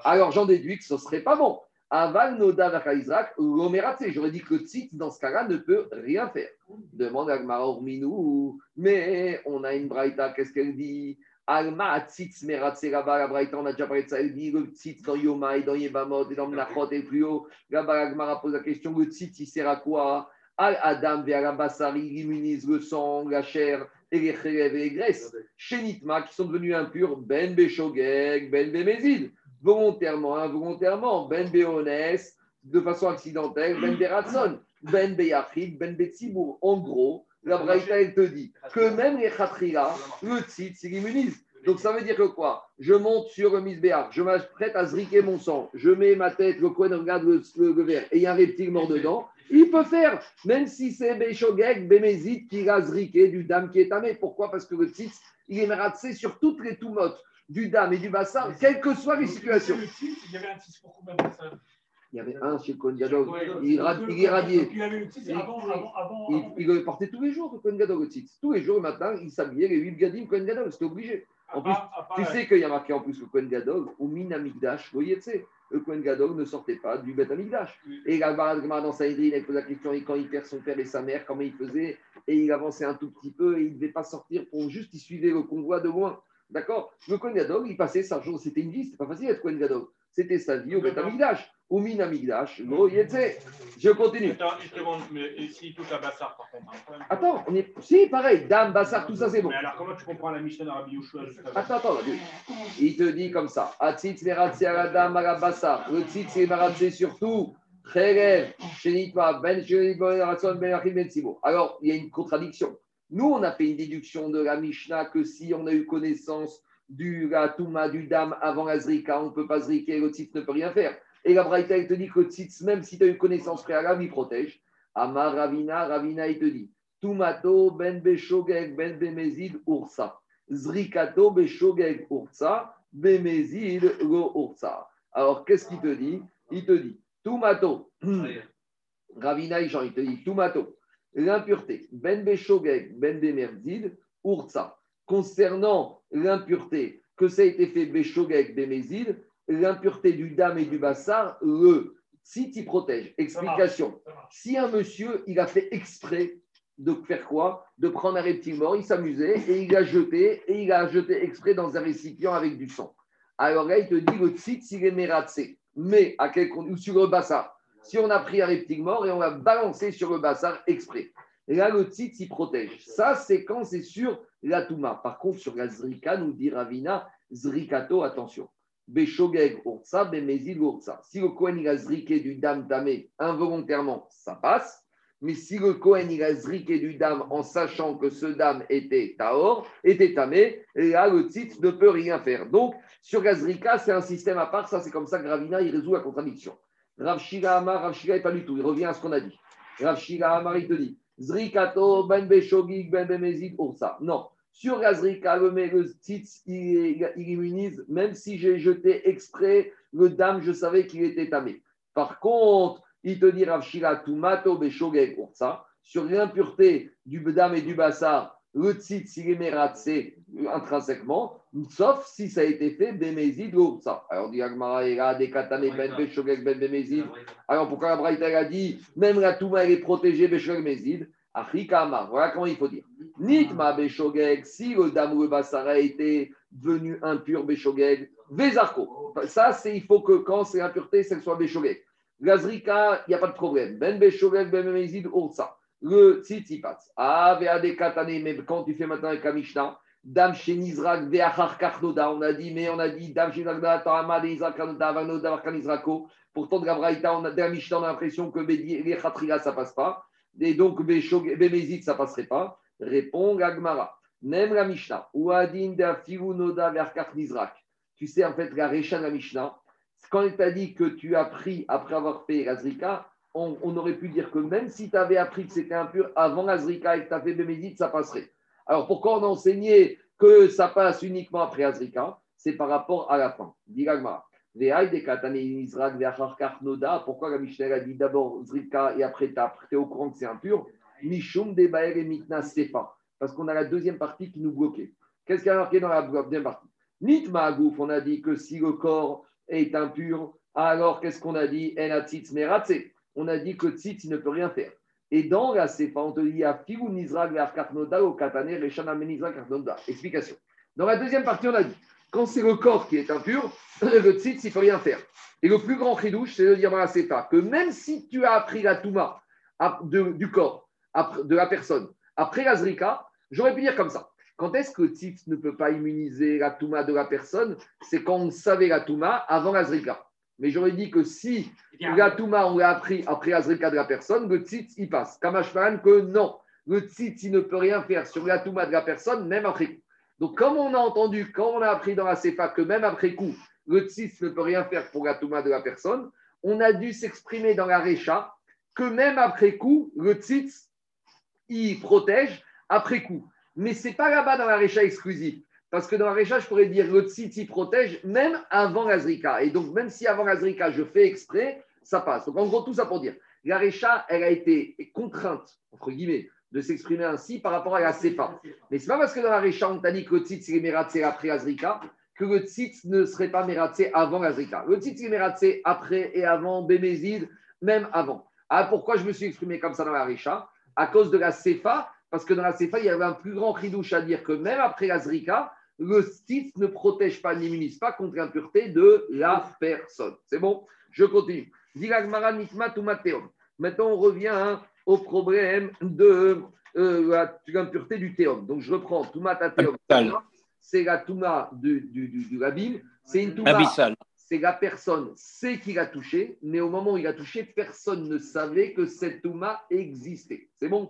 Alors j'en déduis que ce serait pas bon. Aval noda ve'achar l'omératsé. J'aurais dit que le tzitz, dans ce cas-là, ne peut rien faire. Demande à Gmara Orminou, mais on a une braïta, qu'est-ce qu'elle dit? Alma tzitz meratse là-bas, la braïta, on a déjà parlé de ça, elle dit le tzitz dans Yoma et dans et dans Mnachot et plus haut. Là-bas, la Gmara pose la question, le tzitz, il sert à quoi? Al Adam vers la Bassari, il immunise le sang, la chair et les chélèves et les graisses. Chez Nitma, qui sont devenus impurs, Ben Beshogeg, Ben Bemezid, volontairement, involontairement, Ben Beones, de façon accidentelle, Ben Beratson, Ben Beyachid, Ben Betsibour. En gros, la Braïta, elle te dit que même les Khatrila, le tzitz, il immunise. Donc ça veut dire que quoi? Je monte sur le misbéar, je m'apprête à zriquer mon sang, je mets ma tête, le coin regarde le, le- le verre et il y a un reptile mort dedans, il peut faire, même si c'est Béchogek, Bémézid qui a zriqué du dame qui est tamé. Pourquoi? Parce que le tzitz, il est meratsé sur toutes les toumotes du dame et du bassar, quelles que soient les situations. Le Il y avait un titre pour combien de personnes Il y avait un chez Gadol, Ouais, il, ra- il titre portait tous les jours, le Kohen Gadol, le tzitz. Tous les jours, le matin, il s'habillait, les 8 gadim Kohen Gadol, c'était obligé. En plus, à part Tu sais qu'il y a marqué en plus le Kohen Gadol, ou Min Amigdash, vous voyez, tu sais, le Kohen Gadol ne sortait pas du Bet Amigdash. Et la dans Saïdri, il pose la question, et quand il perd son père et sa mère, comment il faisait? Et il avançait un tout petit peu, et il ne devait pas sortir pour juste, il suivait le convoi de loin. D'accord? Le Kohen Gadol, il passait sa journée, c'était une vie, c'était pas facile d'être Kohen Gadol. C'était sa vie au Bet Amigdash. Ou Min Amigdash, lo. Je continue. Attends, je te demande, mais s'il touche à Bassar, par contre hein, Attends, on est. Si, pareil, Dame, Bassar, tout ça, c'est bon. Mais alors, comment tu comprends la Mishnah dans Rabbi Yoshua Attends, attends, attends. il te dit comme ça. Atzitz meratze aladam alabassa. Le tzitz est meratze surtout. Ben ben ben. Alors, il y a une contradiction. Nous, on a fait une déduction de la Mishnah que si on a eu connaissance du la du Dam avant la Zrika, on ne peut pas tzitz ne peut rien faire. Et la Braïta, elle te dit que même si tu as eu connaissance préalable, il protège. Amar Ravina, Ravina, il te dit Tumato, ben beshogeg, ben bemezid, ursa. Zrikato beshogeg ursa, bemezid lo ursa. Alors, qu'est-ce qu'il te dit? Il te dit Tumato. Ravina, il te dit Tumato. L'impureté. Ben Beshogeg, Ben Bemerzid, Urza. Concernant l'impureté, que ça a été fait Beshogeg, Bemezid, l'impureté du dame et du bassar, le tzitz, protège. Explication. Si un monsieur, il a fait exprès de faire quoi? De prendre un reptile mort, il s'amusait et il a jeté, et il a jeté exprès dans un récipient avec du sang. Alors là, il te dit le tzitz, il est mératsé. Mais à quel ou sur le bassar. Si on a pris un reptile mort et on l'a balancé sur le bassar exprès. Et là, le protège. Ça, c'est quand c'est sur la touma. Par contre, sur la zrika, nous dit Ravina, zrikato, attention. Beshogeg urtsa, bemezil urtsa. Si le Kohen il a zriqué du dam tamé involontairement, ça passe. Mais si le Kohen il a zriqué du dam en sachant que ce dam était taor, était tamé, là le tzitz ne peut rien faire. Donc sur la zrika, c'est un système à part. Ça, c'est comme ça que Ravina il résout la contradiction. Rav Shira Amar, Rav Shira pas du tout. Il revient à ce qu'on a dit. Rav Shira Amar, il te dit Zrikato, ben beshogig, ben bemezid, ursa. Non. Sur la zrika, le, le tzitz, il, immunise, même si j'ai jeté exprès le dame, je savais qu'il était tamé. Par contre, il te dit Rav Shira, Tumato, beshogeg, ursa. Sur l'impureté du dame et du bassar, le tzitz, il est mératsé intrinsèquement, sauf si ça a été fait Bemezid ou ça. Alors, dit Agmara, il a des katane ben ben Bemezid. Alors, pourquoi la Braïta a dit, même la Touma, elle est protégée beshogeg Mezid Afrikama, voilà comment il faut dire. Nitma beshogeg, si le dame ou a été devenu impur beshogeg, vezarko. Ça, c'est il faut que quand c'est impureté, c'est soit beshogeg. Gazrika, il n'y a pas de problème. Ben beshogeg ben Bemezid ursa le tzitzipat. Ah, mais quand tu fais maintenant avec la Mishnah, Dam Shenizrak Veachar Karnoda, on a dit, mais on a dit Dam Shenizrak Ta'ama Deizrak Karnoda, Vanoda Varkanizrako. Pourtant, de la Braïta, on a, de la Mishnah, on a l'impression que les Khatriga, ça passe pas. Et donc, Bemezit, ça passerait pas. Répond Gagmara. Même la Mishnah, Ouadin de Firunoda Verkar Nizrak. Tu sais, en fait, la Recha de la Mishnah, quand il t'a dit que tu as pris après avoir fait Razrika, on, aurait pu dire que même si tu avais appris que c'était impur avant Azrika et que tu as fait Bémédite, ça passerait. Alors pourquoi on a enseigné que ça passe uniquement après Azrika? C'est par rapport à la fin. Pourquoi la Mishnah a dit d'abord Zrika et après tu es au courant que c'est impur? Mishum et Mitna Sefa. Parce qu'on a la deuxième partie qui nous bloquait. Qu'est-ce qu'il y a marqué dans la deuxième partie? Nitma Agouf, on a dit que si le corps est impur, alors qu'est-ce qu'on a dit? Enatzitz Meratze on a dit que Tzitz, il ne peut rien faire. Et dans la Sefa, on te dit Explication. Dans la deuxième partie, on a dit quand c'est le corps qui est impur, le tzitz, il ne peut rien faire. Et le plus grand chidouche, c'est de dire dans la Sefa que même si tu as appris la touma du corps, de la personne, après la zrika, j'aurais pu dire comme ça. Quand est-ce que tzitz ne peut pas immuniser la touma de la personne? C'est quand on savait la touma avant la zrika. Mais j'aurais dit que si la Touma, on l'a appris après Azrika de la personne, le tzitz, il passe. Kamashman, que non. Le tzitz, il ne peut rien faire sur la Touma de la personne, même après coup. Donc, comme on a entendu, quand on a appris dans la CEFA que même après coup, le tzitz ne peut rien faire pour la Touma de la personne, on a dû s'exprimer dans la Récha que même après coup, le tzitz, il protège après coup. Mais ce n'est pas là-bas dans la Récha exclusive. Parce que dans la récha, je pourrais dire le tzitzi protège même avant l'azrika. Et donc, même si avant l'azrika, je fais exprès, ça passe. Donc, en gros, tout ça pour dire, la récha, elle a été contrainte, entre guillemets, de s'exprimer ainsi par rapport à la sefa. Mais ce n'est pas parce que dans la récha, on t'a dit que le tzitz est mératsé après l'azrika que le tzitz ne serait pas mératsé avant l'azrika. Le tzitz est mératsé après et avant, bémézid, même avant. Ah, pourquoi je me suis exprimé comme ça dans la récha À cause de la sefa, parce que dans la sefa, il y avait un plus grand ridouche à dire que même après l'azrika, le stitch ne protège pas, n'immunise pas contre l'impureté de la personne. C'est bon? Je continue. Maintenant, on revient hein, au problème de euh, l'impureté du théum. Donc, je reprends Tumatateum. C'est la Touma du, du, du, C'est une Touma. C'est la personne sait qu'il a touché, mais au moment où il a touché, personne ne savait que cette Touma existait. C'est bon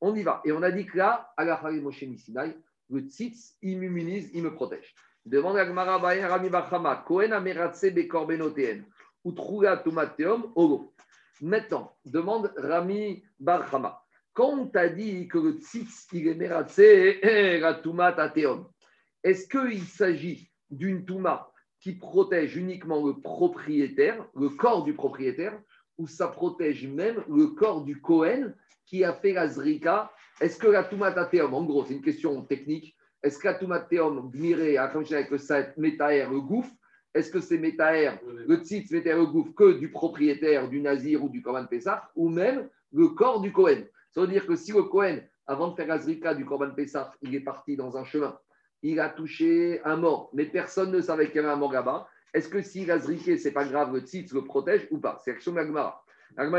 On y va. Et on a dit que là, à la Moshe Sinai, le tzitz, il m'immunise, il me protège. Demande à Gmara Rami Bachama, Kohen Ameratse Bekorbenoteen, Utruga Tumateum, Ogo. Maintenant, demande Rami Barhama. Quand on t'a dit que le tzitz, il est meratse, la tumat ateum, est-ce qu'il s'agit d'une touma qui protège uniquement le propriétaire, le corps du propriétaire, ou ça protège même le corps du Cohen qui a fait la Est-ce que la Toumatathéum, en gros, c'est une question technique, est-ce que la Toumatathéum, Gmiré, avec le Saet, Métaer, le gouffre, est-ce que c'est Métaer, le tzitz, Métaer, le gouffre, que du propriétaire, du Nazir ou du Korban Pessah, ou même le corps du Cohen Ça veut dire que si le Cohen, avant de faire la zrika du Korban Pessah, il est parti dans un chemin, il a touché un mort, mais personne ne savait qu'il y avait un mort là-bas, est-ce que s'il a zriqué, c'est pas grave, le tzitz le protège ou pas? C'est l'action de l'Agmara.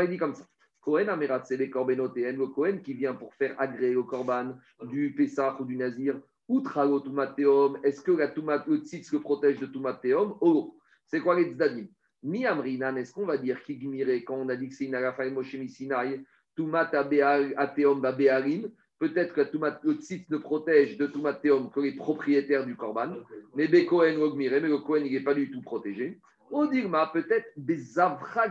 Dit comme ça. Kohen Amerat, c'est les Korbenotéen, le Kohen qui vient pour faire agréer au Korban du Pessah ou du Nazir, outre au Tumateum, est-ce que la tumat, le tzitz le protège de Tumateum Oh, c'est quoi les Tzdadim Mi Amrinan, est-ce qu'on va dire Kigmire, quand on a dit que c'est une Arafa et Moshe Misinaï, Tumat Ateom Babearim, Peut-être que le tzitz ne protège de Tumateum que les propriétaires du Korban, mais Bekohen Ogmire, mais le Kohen n'est pas du tout protégé. Odigma, peut-être Bezavra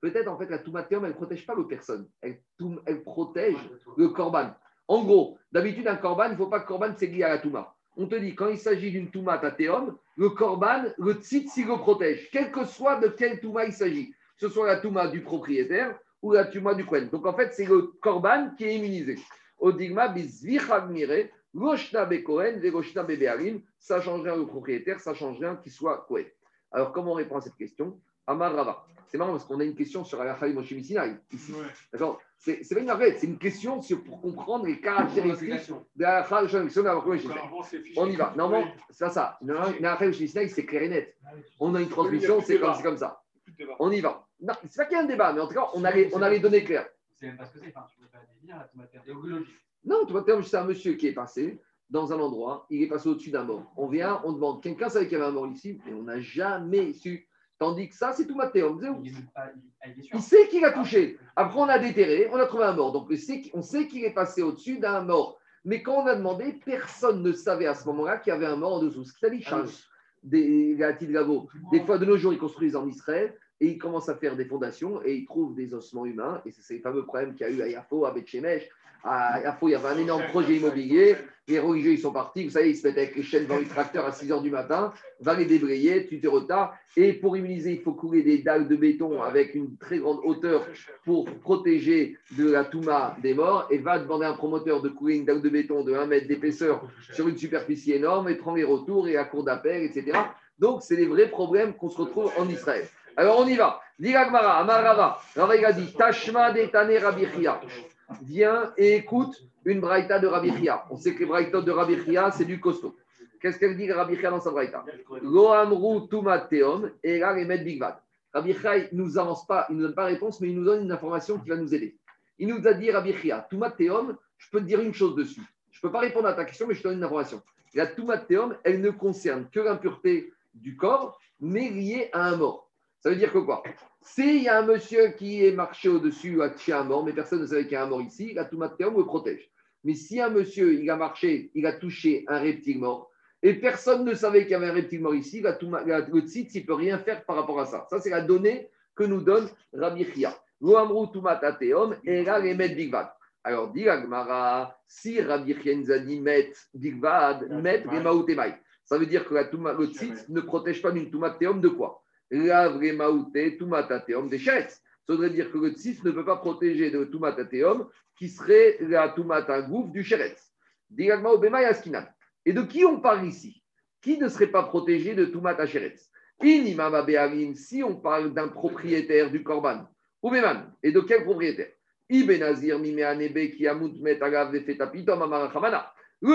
Peut-être en fait la Tumateum, elle ne protège pas le personne, elle, elle protège le Korban. En gros, d'habitude, un Korban, il ne faut pas que Korban s'aiguille à la Touma. On te dit, quand il s'agit d'une Touma Tateum, le Korban, le tzitz, il le protège, quel que soit de quelle Touma il s'agit, que ce soit la Touma du propriétaire ou la Touma du Kohen. Donc en fait, c'est le Korban qui est immunisé. Odigma bizvichagmire, Goshna Bekohen, Goshna Bebearim, ça change rien au propriétaire, ça change rien qu'il soit Kohen. Alors, comment on répond à cette question? Amar Rava. C'est marrant parce qu'on a une question sur la Moshe ici. D'accord C'est pas une arrête, c'est une question sur, pour comprendre les caractéristiques de la On y va. Normalement, c'est ça. La Khaïm c'est clair et net. On a une transmission, c'est comme, comme ça. On y va. C'est pas qu'il y a un débat, mais en tout cas, on a les, on a les données claires. C'est même pas ce que c'est. Enfin, tu peux pas dire la tomateum. Non, tomateum, c'est un monsieur qui est passé dans un endroit, il est passé au-dessus d'un mort. On vient, on demande, quelqu'un savait qu'il y avait un mort ici, et on n'a jamais su. Tandis que ça, c'est tout tomateum. Il sait qu'il a touché. Après, on a déterré, on a trouvé un mort. Donc, on sait qu'il est passé au-dessus d'un mort. Mais quand on a demandé, personne ne savait à ce moment-là qu'il y avait un mort en dessous. Ce qui dit, ah des, des fois, de nos jours, ils construisent en Israël et il commence à faire des fondations et il trouve des ossements humains. Et c'est le fameux problème qu'il y a eu à Yafo, à Betchemesh. À Yafo, il y avait un énorme projet immobilier. Les religieux, ils sont partis. Vous savez, ils se mettent avec les chaînes dans les tracteurs à 6 h du matin. Va les débrayer, tu te retardes. Et pour immuniser, il faut couler des dalles de béton avec une très grande hauteur pour protéger de la touma des morts. Et va demander à un promoteur de couler une dalle de béton de 1 mètre d'épaisseur sur une superficie énorme et prend les retours et la cour d'appel, etc. Donc, c'est les vrais problèmes qu'on se retrouve en Israël. Alors on y va. Diragmara, Amarava, Rava a dit Tashma detane Rabichia. Viens et écoute une braïta de Rabichia. On sait que les braïtas de Rabichia, c'est du costaud. Qu'est-ce qu'elle dit Rabichia dans sa braïta? Loamru tumateom et là les bigvad. Rabichia, il ne nous avance pas, il ne nous donne pas réponse, mais il nous donne une information qui va nous aider. Il nous a dit Rabichia, tumateom, je peux te dire une chose dessus. Je ne peux pas répondre à ta question, mais je te donne une information. La tumateom, elle ne concerne que l'impureté du corps, mais liée à un mort. Ça veut dire que quoi? S'il y a un monsieur qui est marché au-dessus, a tué un mort, mais personne ne savait qu'il y a un mort ici, la Toumateum le protège. Mais si un monsieur, il a marché, il a touché un reptile mort, et personne ne savait qu'il y avait un reptile mort ici, la, le tzitz, il ne peut rien faire par rapport à ça. Ça, c'est la donnée que nous donne Rabbi Chia. Alors, dit Agmara, si Rabbi Chia nous a dit met bigvad, met Ça veut dire que la le tzitz ne protège pas d'une tumateum de quoi? La vraie maouté, tumatateum des chaises. Ça voudrait dire que le tzif ne peut pas protéger de tumatateum qui serait la tumatagouf du chéretz. Et de qui on parle ici? Qui ne serait pas protégé de tumata chéretz si on parle d'un propriétaire du korban, ou et de quel propriétaire? Le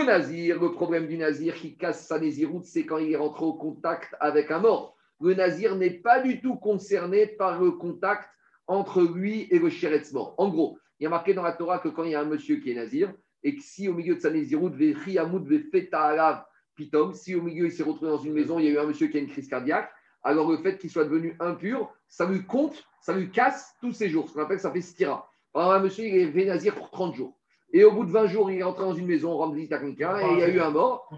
nazir, le problème du nazir qui casse sa naziroute, c'est quand il est rentré au contact avec un mort le nazir n'est pas du tout concerné par le contact entre lui et le chéretz mort. En gros, il y a marqué dans la Torah que quand il y a un monsieur qui est nazir, et que si au milieu de sa naziroute, pitom, si au milieu il s'est retrouvé dans une maison, il y a eu un monsieur qui a une crise cardiaque, alors le fait qu'il soit devenu impur, ça lui compte, ça lui casse tous ses jours. Ce qu'on appelle, ça fait stira. Alors un monsieur, il est nazir pour 30 jours. Et au bout de 20 jours, il est rentré dans une maison, rendre visite à quelqu'un, et il y a eu un mort.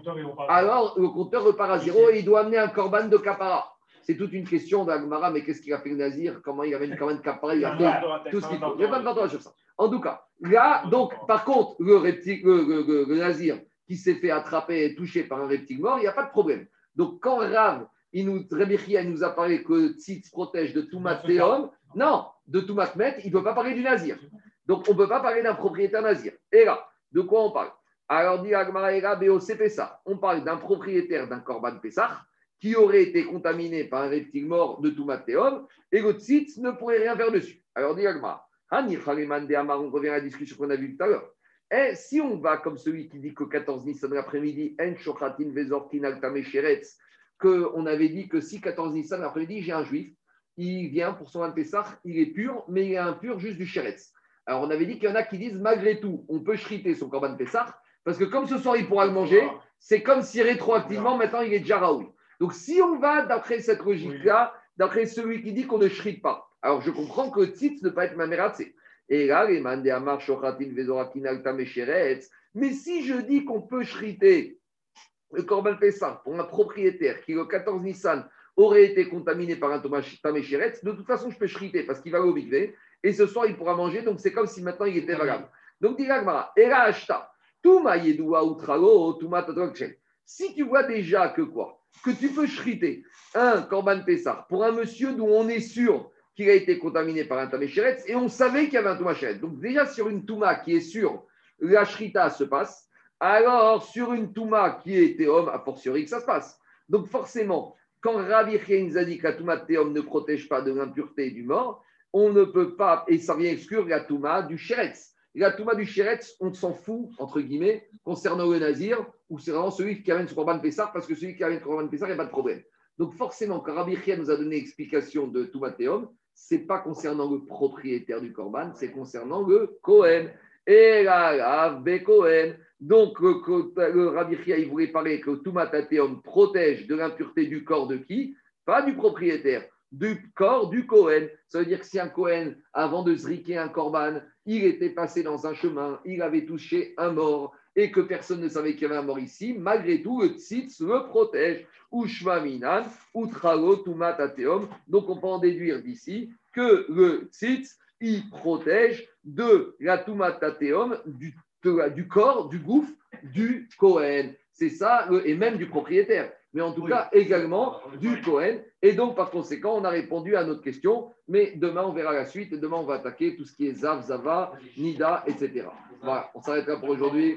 Alors le compteur repart à zéro et il doit amener un corban de capara. C'est toute une question d'Agmara, mais qu'est-ce qu'il a fait le Nazir? Comment il avait une quand même capara Il a fait tout ce qu'il faut. Il n'y a pas de sur ça. En tout cas, là, donc, par contre, le, reptile, le, Nazir qui s'est fait attraper et toucher par un reptile mort, il n'y a pas de problème. Donc, quand Rav, il nous, il nous a parlé que Tzitz protège de tout Théom. Non, de tout Met, il ne peut pas parler du Nazir. Donc, on ne peut pas parler d'un propriétaire Nazir. Et là, de quoi on parle? Alors, dit Agmara BOC Pessah. On parle d'un propriétaire d'un Korban Pessah qui aurait été contaminé par un reptile mort de tout Théom et le Tzitz ne pourrait rien faire dessus. Alors, dit Agmara. On revient à la discussion qu'on a vue tout à l'heure. Et si on va comme celui qui dit que 14 Nissan l'après-midi, qu'on avait dit que si 14 Nissan l'après-midi, j'ai un juif, il vient pour son Pessah, il est pur, mais il est impur juste du Sheretz. Alors on avait dit qu'il y en a qui disent malgré tout, on peut shriter son Korban Pessah, parce que comme ce soir il pourra le manger, c'est comme si rétroactivement maintenant il est déjà raoul. Donc si on va d'après cette logique-là, d'après celui qui dit qu'on ne shrite pas, alors je comprends que Tzitz ne peut pas être Mameratsé. Et là, les Mandéamar, Shochatin, Vezoratin, Altam Mais si je dis qu'on peut shriter le Korban Pessah pour un propriétaire qui, le 14 Nissan, aurait été contaminé par un Taméchéretz, de toute façon, je peux shriter parce qu'il va au mikvé. Et ce soir, il pourra manger. Donc, c'est comme si maintenant il était valable. Donc, dit Gagmara, Era Ashta, Tuma Yedua Utralo, Tuma Si tu vois déjà que quoi? Que tu peux shriter un Korban Pessah pour un monsieur dont on est sûr qu'il a été contaminé par un Taméchéretz et on savait qu'il y avait un Taméchéretz. Donc, déjà, sur une Touma qui est sûre, la shrita se passe. Alors, sur une Touma qui est homme, a fortiori que ça se passe. Donc, forcément, quand Rabbi nous a dit que la Touma Théom ne protège pas de l'impureté du mort, on ne peut pas, et ça vient exclure la Touma du Sheretz. La Touma du Sheretz, on s'en fout, entre guillemets, concernant le Nazir, ou c'est vraiment celui qui amène son Corban Pessar, parce que celui qui amène son Corban Pessar, il n'y a pas de problème. Donc forcément, quand Rabbi nous a donné explication de Touma Théom, ce n'est pas concernant le propriétaire du Corban, c'est concernant le Kohen. Et là, la Kohen. Donc, le, Rabbi il voulait parler que Tumatateum protège de l'impureté du corps de qui? Pas du propriétaire, du corps du Cohen. Ça veut dire que si un Cohen, avant de zriquer un korban, il était passé dans un chemin, il avait touché un mort et que personne ne savait qu'il y avait un mort ici, malgré tout, le tzitz le protège. Ushvaminan, utralo tumatateum. Donc, on peut en déduire d'ici que le tzitz, il protège de la tumatateum, du du corps, du gouffre, du Cohen. C'est ça, et même du propriétaire. Mais en tout cas, également du Cohen. Et donc, par conséquent, on a répondu à notre question. Mais demain, on verra la suite. Et demain, on va attaquer tout ce qui est Zav, Zava, Nida, etc. Voilà, on s'arrêtera pour aujourd'hui.